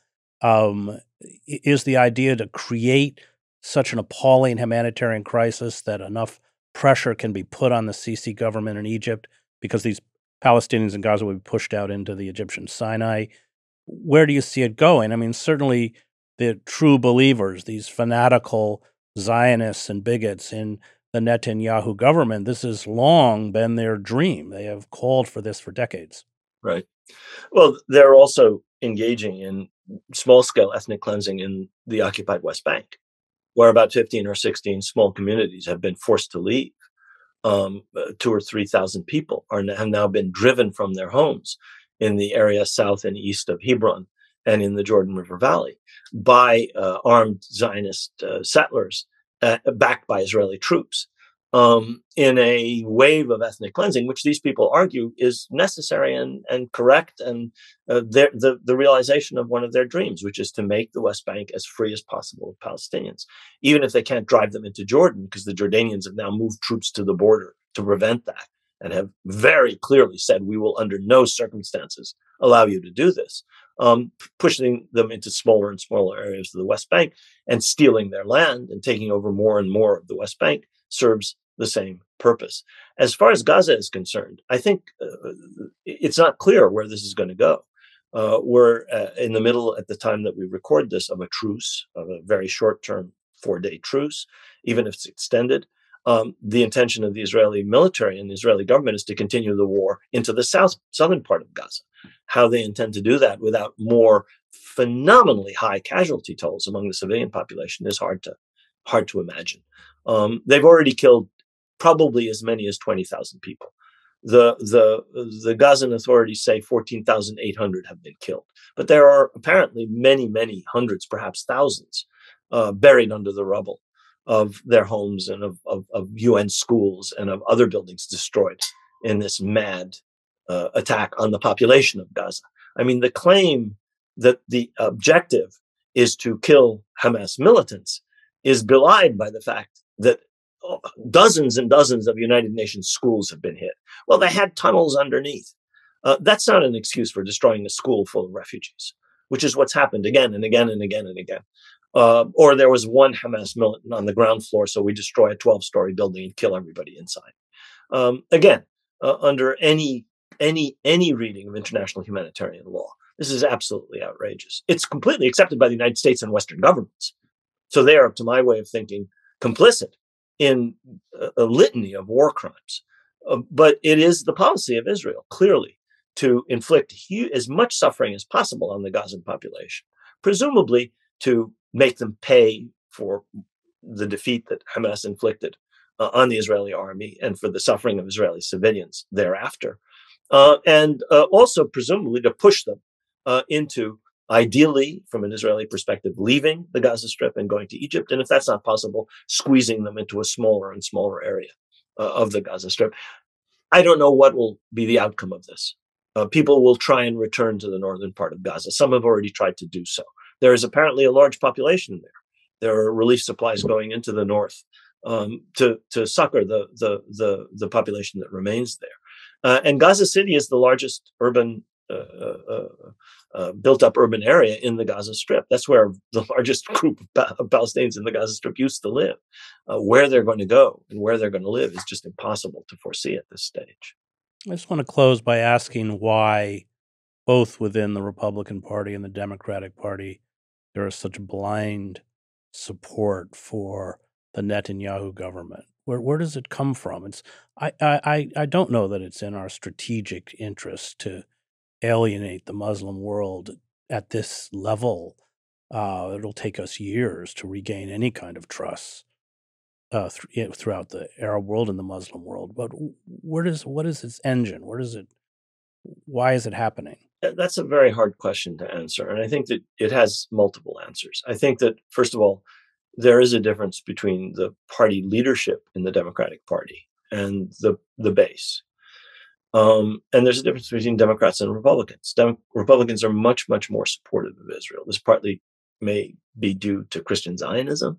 Um, is the idea to create such an appalling humanitarian crisis that enough pressure can be put on the Sisi government in Egypt because these Palestinians in Gaza would be pushed out into the Egyptian Sinai. Where do you see it going? I mean, certainly the true believers, these fanatical Zionists and bigots in the Netanyahu government, this has long been their dream. They have called for this for decades. Right. Well, they're also engaging in small scale ethnic cleansing in the occupied West Bank where about 15 or 16 small communities have been forced to leave. Um, uh, two or 3,000 people are, have now been driven from their homes in the area south and east of Hebron and in the Jordan River Valley by uh, armed Zionist uh, settlers uh, backed by Israeli troops um, in a wave of ethnic cleansing, which these people argue is necessary and, and correct, and uh, the, the realization of one of their dreams, which is to make the West Bank as free as possible of Palestinians, even if they can't drive them into Jordan, because the Jordanians have now moved troops to the border to prevent that and have very clearly said, we will under no circumstances allow you to do this. Um, pushing them into smaller and smaller areas of the West Bank and stealing their land and taking over more and more of the West Bank serves the same purpose. As far as Gaza is concerned, I think uh, it's not clear where this is going to go. Uh, we're uh, in the middle at the time that we record this of a truce, of a very short term four day truce, even if it's extended. Um, the intention of the Israeli military and the Israeli government is to continue the war into the south southern part of Gaza. How they intend to do that without more phenomenally high casualty tolls among the civilian population is hard to hard to imagine. Um, they've already killed probably as many as twenty thousand people. The the the Gazan authorities say fourteen thousand eight hundred have been killed, but there are apparently many many hundreds, perhaps thousands, uh, buried under the rubble of their homes and of, of, of, UN schools and of other buildings destroyed in this mad uh, attack on the population of Gaza. I mean, the claim that the objective is to kill Hamas militants is belied by the fact that uh, dozens and dozens of United Nations schools have been hit. Well, they had tunnels underneath. Uh, that's not an excuse for destroying a school full of refugees, which is what's happened again and again and again and again. Uh, or there was one Hamas militant on the ground floor, so we destroy a 12 story building and kill everybody inside. Um, again, uh, under any any any reading of international humanitarian law, this is absolutely outrageous. It's completely accepted by the United States and Western governments, so they are, to my way of thinking, complicit in a, a litany of war crimes. Uh, but it is the policy of Israel, clearly, to inflict hu- as much suffering as possible on the Gazan population, presumably to make them pay for the defeat that Hamas inflicted uh, on the Israeli army and for the suffering of Israeli civilians thereafter. Uh, and uh, also, presumably, to push them uh, into, ideally, from an Israeli perspective, leaving the Gaza Strip and going to Egypt. And if that's not possible, squeezing them into a smaller and smaller area uh, of the Gaza Strip. I don't know what will be the outcome of this. Uh, people will try and return to the northern part of Gaza. Some have already tried to do so there is apparently a large population there. There are relief supplies going into the north um, to to succor the the the, the population that remains there. Uh, and Gaza City is the largest urban uh, uh, uh, uh built up urban area in the Gaza Strip. That's where the largest group of, Palestinians in the Gaza Strip used to live. Uh, where they're going to go and where they're going to live is just impossible to foresee at this stage. I just want to close by asking why, both within the Republican Party and the Democratic Party, there is such blind support for the Netanyahu government? Where where does it come from? It's I I I don't know that it's in our strategic interest to alienate the Muslim world at this level. Uh, it'll take us years to regain any kind of trust uh, th- throughout the Arab world and the Muslim world. But where does what is its engine? Where does it? Why is it happening? That's a very hard question to answer. And I think that it has multiple answers. I think that, first of all, there is a difference between the party leadership in the Democratic Party and the, the base. Um, and there's a difference between Democrats and Republicans. Dem- Republicans are much, much more supportive of Israel. This partly may be due to Christian Zionism,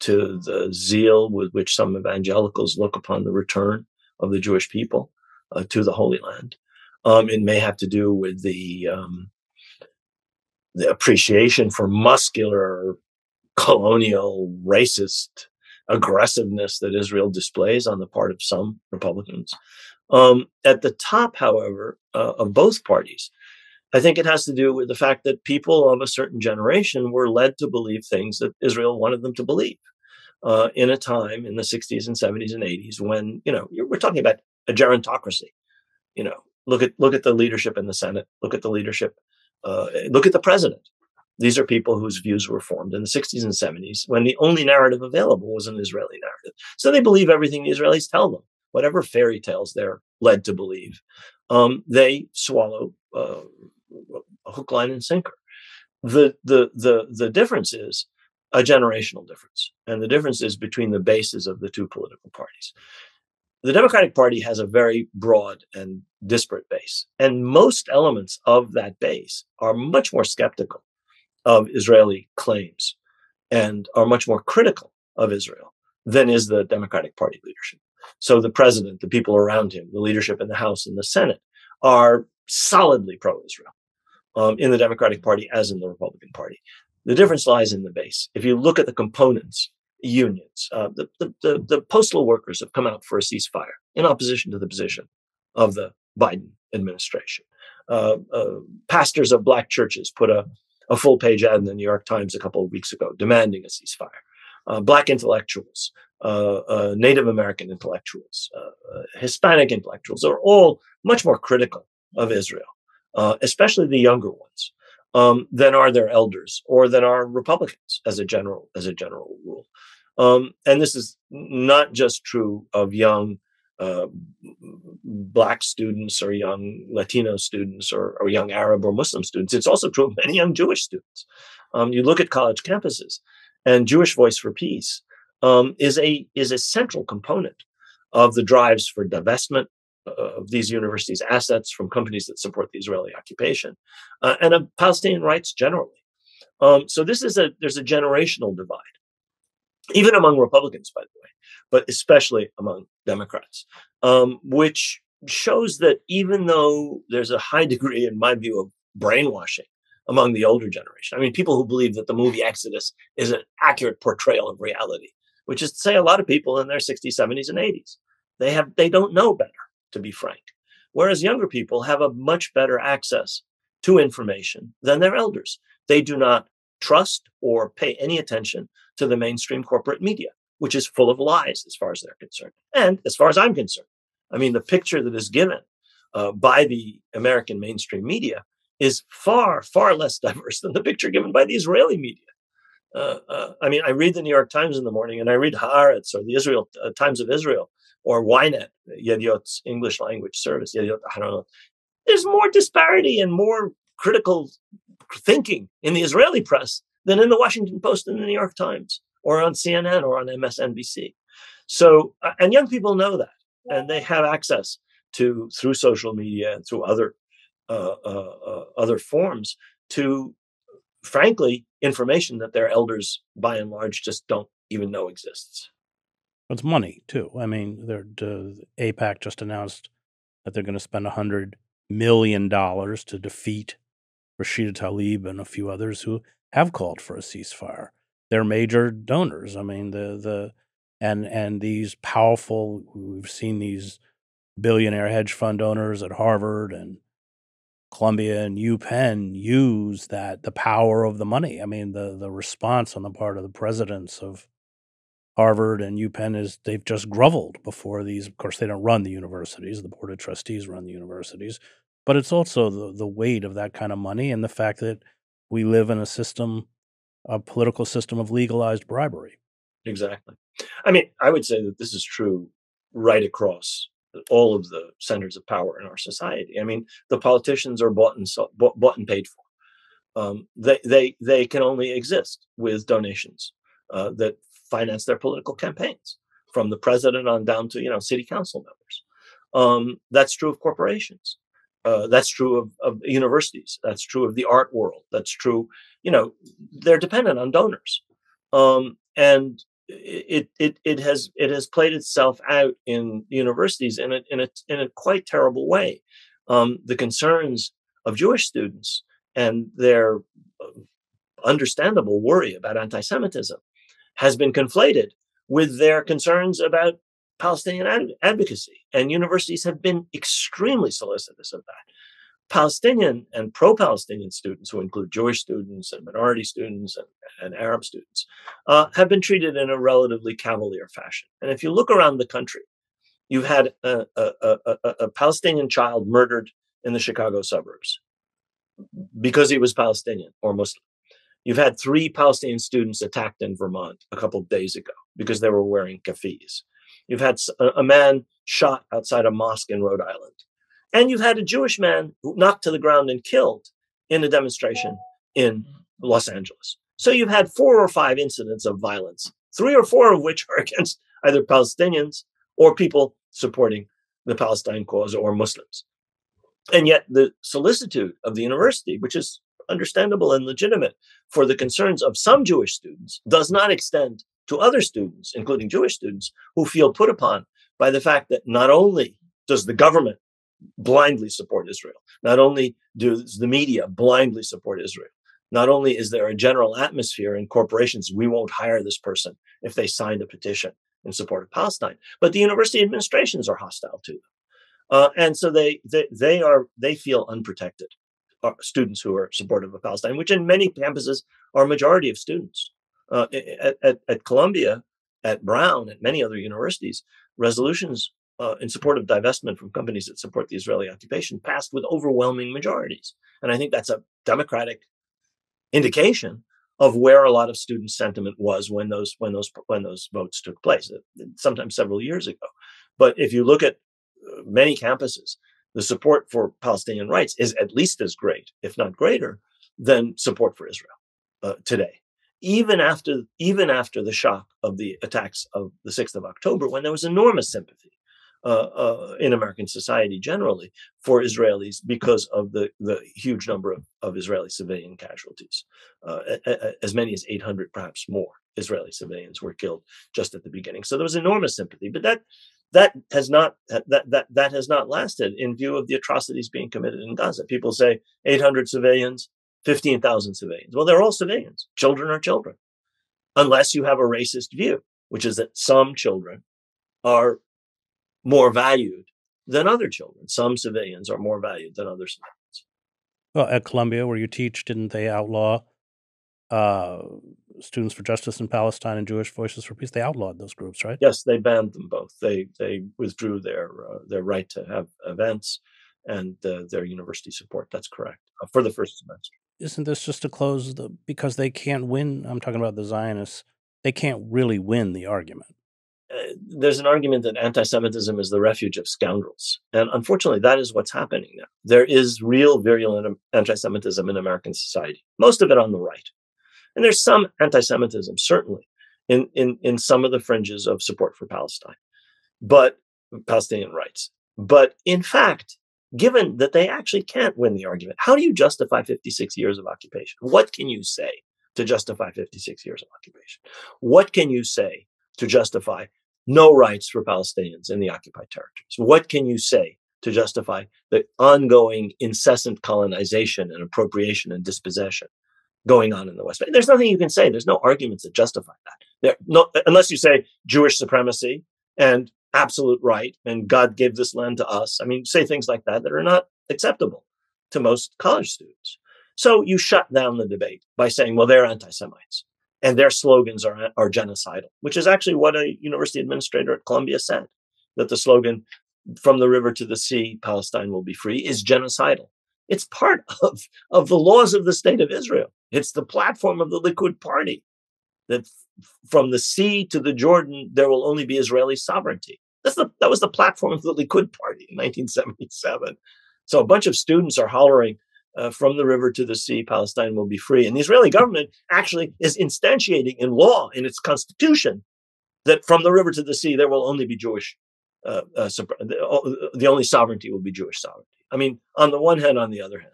to the zeal with which some evangelicals look upon the return of the Jewish people uh, to the Holy Land. Um, it may have to do with the um, the appreciation for muscular, colonial, racist aggressiveness that Israel displays on the part of some Republicans. Um, at the top, however, uh, of both parties, I think it has to do with the fact that people of a certain generation were led to believe things that Israel wanted them to believe. Uh, in a time in the 60s and 70s and 80s when you know we're talking about a gerontocracy you know Look at look at the leadership in the Senate. Look at the leadership. Uh, look at the president. These are people whose views were formed in the 60s and 70s when the only narrative available was an Israeli narrative. So they believe everything the Israelis tell them, whatever fairy tales they're led to believe. Um, they swallow uh, a hook, line, and sinker. The the the the difference is a generational difference, and the difference is between the bases of the two political parties the Democratic Party has a very broad and disparate base. And most elements of that base are much more skeptical of Israeli claims and are much more critical of Israel than is the Democratic Party leadership. So the president, the people around him, the leadership in the House and the Senate are solidly pro Israel um, in the Democratic Party as in the Republican Party. The difference lies in the base. If you look at the components unions. Uh, the, the, the, the, postal workers have come out for a ceasefire in opposition to the position of the Biden administration. Uh, uh, pastors of black churches put a, a full page ad in the New York Times a couple of weeks ago demanding a ceasefire. uh, black intellectuals, uh, uh, Native American intellectuals, Hispanic intellectuals are all much more critical of Israel, especially the younger ones, um, than are their elders or than are Republicans as a general as a general rule. Um, and this is not just true of young uh, black students or young Latino students or, or, young Arab or Muslim students. It's also true of many young Jewish students. Um, you look at college campuses, and Jewish Voice for Peace um, is a is a central component of the drives for divestment of these universities' assets from companies that support the Israeli occupation uh, and of Palestinian rights generally. Um, so this is a there's a generational divide, even among Republicans, by the way, but especially among Democrats, um, which shows that even though there's a high degree, in my view, of brainwashing among the older generation. I mean, people who believe that the movie Exodus is an accurate portrayal of reality, which is to say a lot of people in their 60s, 70s, and 80s. They have they don't know better, to be frank. Whereas younger people have a much better access to information than their elders. They do not trust or pay any attention to the mainstream corporate media, which is full of lies as far as they're concerned. And as far as I'm concerned, I mean, the picture that is given uh, by the American mainstream media is far, far less diverse than the picture given by the Israeli media. Uh, uh, I mean, I read the New York Times in the morning, and I read Haaretz or the Israel uh, Times of Israel or Ynet, Yediot's English language service. Yediot, I don't know. There's more disparity and more critical thinking in the Israeli press than in the Washington Post and the New York Times or on CNN or on MSNBC. So, uh, and young people know that, and they have access to through social media and through other uh, uh, uh, other forms to, frankly, information that their elders, by and large, just don't even know exists. It's money too. I mean, they're, uh, AIPAC just announced that they're going to spend hundred million dollars to defeat Rashida Tlaib and a few others who have called for a ceasefire. They're major donors. I mean, the the and and these powerful. We've seen these billionaire hedge fund owners at Harvard and Columbia and UPenn use that the power of the money. I mean, the the response on the part of the presidents of Harvard and UPenn is they've just groveled before these. Of course, they don't run the universities; the board of trustees run the universities. But it's also the the weight of that kind of money and the fact that we live in a system, a political system of legalized bribery. Exactly. I mean, I would say that this is true right across all of the centers of power in our society. I mean, the politicians are bought and so, bought, bought and paid for. Um, they they they can only exist with donations uh, that finance their political campaigns, from the president on down to you know city council members. Um, that's true of corporations. Uh, that's true of, of universities. That's true of the art world. That's true. You know, they're dependent on donors, um, and it it it has it has played itself out in universities in a in a in a quite terrible way. Um, the concerns of Jewish students and their uh, understandable worry about anti-Semitism has been conflated with their concerns about Palestinian ad- advocacy, and universities have been extremely solicitous of that. Palestinian and pro Palestinian students, who include Jewish students and minority students and, and Arab students, uh, have been treated in a relatively cavalier fashion. And if you look around the country, you've had a, a, a, a Palestinian child murdered in the Chicago suburbs because he was Palestinian or Muslim. You've had three Palestinian students attacked in Vermont a couple of days ago because they were wearing keffiyehs. You've had a man shot outside a mosque in Rhode Island. And you've had a Jewish man knocked to the ground and killed in a demonstration in Los Angeles. So you've had four or five incidents of violence, three or four of which are against either Palestinians or people supporting the Palestine cause or Muslims. And yet the solicitude of the university, which is understandable and legitimate for the concerns of some Jewish students, does not extend to other students, including Jewish students, who feel put upon by the fact that not only does the government blindly support Israel. Not only does the media blindly support Israel, not only is there a general atmosphere in corporations, we won't hire this person if they signed a petition in support of Palestine, but the university administrations are hostile to them. Uh, and so they, they, they are, they feel unprotected. Uh, students who are supportive of Palestine, which in many campuses are a majority of students. Uh, at, at, at, Columbia, at Brown, at many other universities, resolutions uh, in support of divestment from companies that support the Israeli occupation passed with overwhelming majorities. And I think that's a democratic indication of where a lot of student sentiment was when those when those when those votes took place, uh, sometimes several years ago. But if you look at uh, many campuses, the support for Palestinian rights is at least as great, if not greater, than support for Israel uh, today. Even after even after the shock of the attacks of the 6th of October, when there was enormous sympathy uh, uh, in American society generally for Israelis because of the, the huge number of, of Israeli civilian casualties. Uh, as many as 800, perhaps more, Israeli civilians were killed just at the beginning. So there was enormous sympathy, but that that has not that that that has not lasted in view of the atrocities being committed in Gaza. People say 800 civilians, 15,000 civilians. Well, they're all civilians. Children are children, unless you have a racist view, which is that some children are more valued than other children. Some civilians are more valued than other civilians. Well, at Columbia, where you teach, didn't they outlaw uh, Students for Justice in Palestine and Jewish Voices for Peace? They outlawed those groups, right? Yes, they banned them both. They they withdrew their uh, their right to have events and uh, their university support. That's correct uh, for the first semester. Isn't this just to close the because they can't win? I'm talking about the Zionists. They can't really win the argument there's an argument that anti-Semitism is the refuge of scoundrels, and unfortunately, that is what's happening now. There is real virulent anti-Semitism in American society, most of it on the right, and there's some anti-Semitism certainly in in in some of the fringes of support for Palestine, but Palestinian rights. But in fact, given that they actually can't win the argument, how do you justify 56 years of occupation? What can you say to justify 56 years of occupation? What can you say to justify no rights for Palestinians in the occupied territories. What can you say to justify the ongoing incessant colonization and appropriation and dispossession going on in the West Bank? There's nothing you can say. There's no arguments that justify that. There, no, unless you say Jewish supremacy and absolute right and God gave this land to us. I mean, say things like that that are not acceptable to most college students. So you shut down the debate by saying, well, they're anti Semites and their slogans are, are genocidal, which is actually what a university administrator at Columbia said that the slogan from the river to the sea, Palestine will be free, is genocidal. It's part of, of the laws of the state of Israel. It's the platform of the Likud party that from the sea to the Jordan, there will only be Israeli sovereignty. That's the, that was the platform of the Likud party in 1977. So a bunch of students are hollering, uh, from the river to the sea, Palestine will be free. And the Israeli government actually is instantiating in law, in its constitution, that from the river to the sea, there will only be Jewish, uh, uh, the, the, only sovereignty will be Jewish sovereignty. I mean, on the one hand, on the other hand.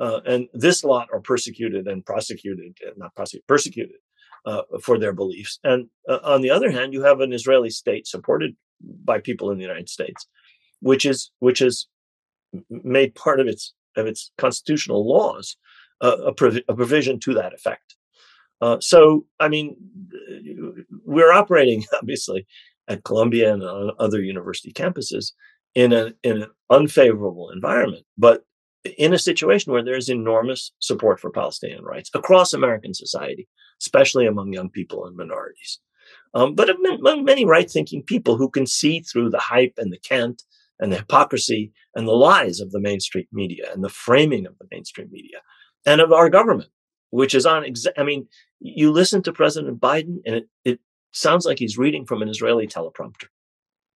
Uh, and this lot are persecuted and prosecuted, uh, not prosecuted, persecuted uh, for their beliefs. And on the other hand, you have an Israeli state supported by people in the United States, which is which is made part of its of its constitutional laws uh, a, a, provision to that effect. Uh, so, I mean, we're operating obviously at Columbia and on other university campuses in, a, in an unfavorable environment, but in a situation where there's enormous support for Palestinian rights across American society, especially among young people and minorities. Um, but among many right thinking people who can see through the hype and the cant and the hypocrisy and the lies of the mainstream media and the framing of the mainstream media and of our government, which is on, exa- I mean, you listen to President Biden and it, it sounds like he's reading from an Israeli teleprompter.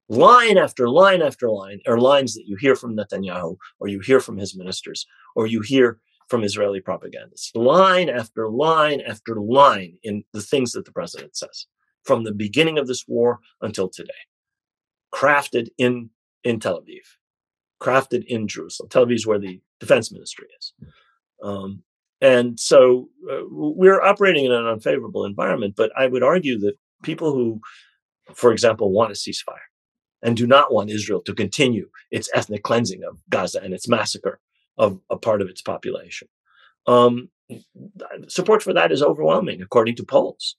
Line after line after line are lines that you hear from Netanyahu or you hear from his ministers or you hear from Israeli propagandists. Line after line after line in the things that the president says from the beginning of this war until today, crafted in in Tel Aviv, crafted in Jerusalem. Tel Aviv is where the defense ministry is. Um, and so uh, we're operating in an unfavorable environment, but I would argue that people who, for example, want a ceasefire and do not want Israel to continue its ethnic cleansing of Gaza and its massacre of a part of its population, um, support for that is overwhelming, according to polls.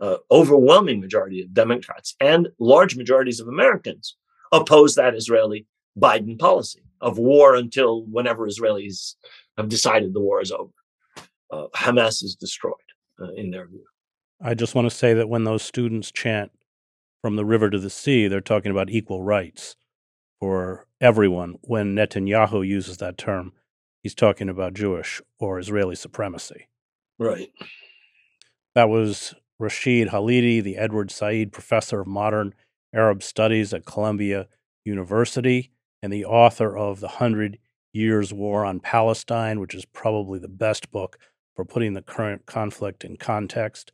Uh, overwhelming majority of Democrats and large majorities of Americans oppose that Israeli Biden policy of war until whenever Israelis have decided the war is over. Uh, Hamas is destroyed, uh, in their view. I just want to say that when those students chant from the river to the sea, they're talking about equal rights for everyone. When Netanyahu uses that term, he's talking about Jewish or Israeli supremacy. Right. That was Rashid Khalidi, the Edward Said Professor of Modern Arab Studies at Columbia University and the author of The Hundred Years' War on Palestine, which is probably the best book for putting the current conflict in context.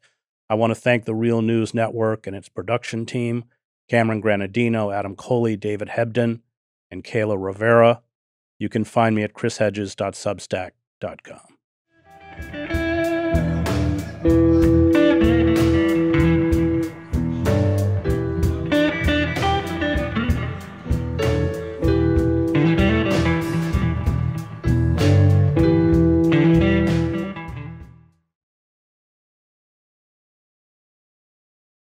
I want to thank the Real News Network and its production team Cameron Granadino, Adam Coley, David Hebden, and Kayla Rivera. You can find me at chrishedges.substack.com.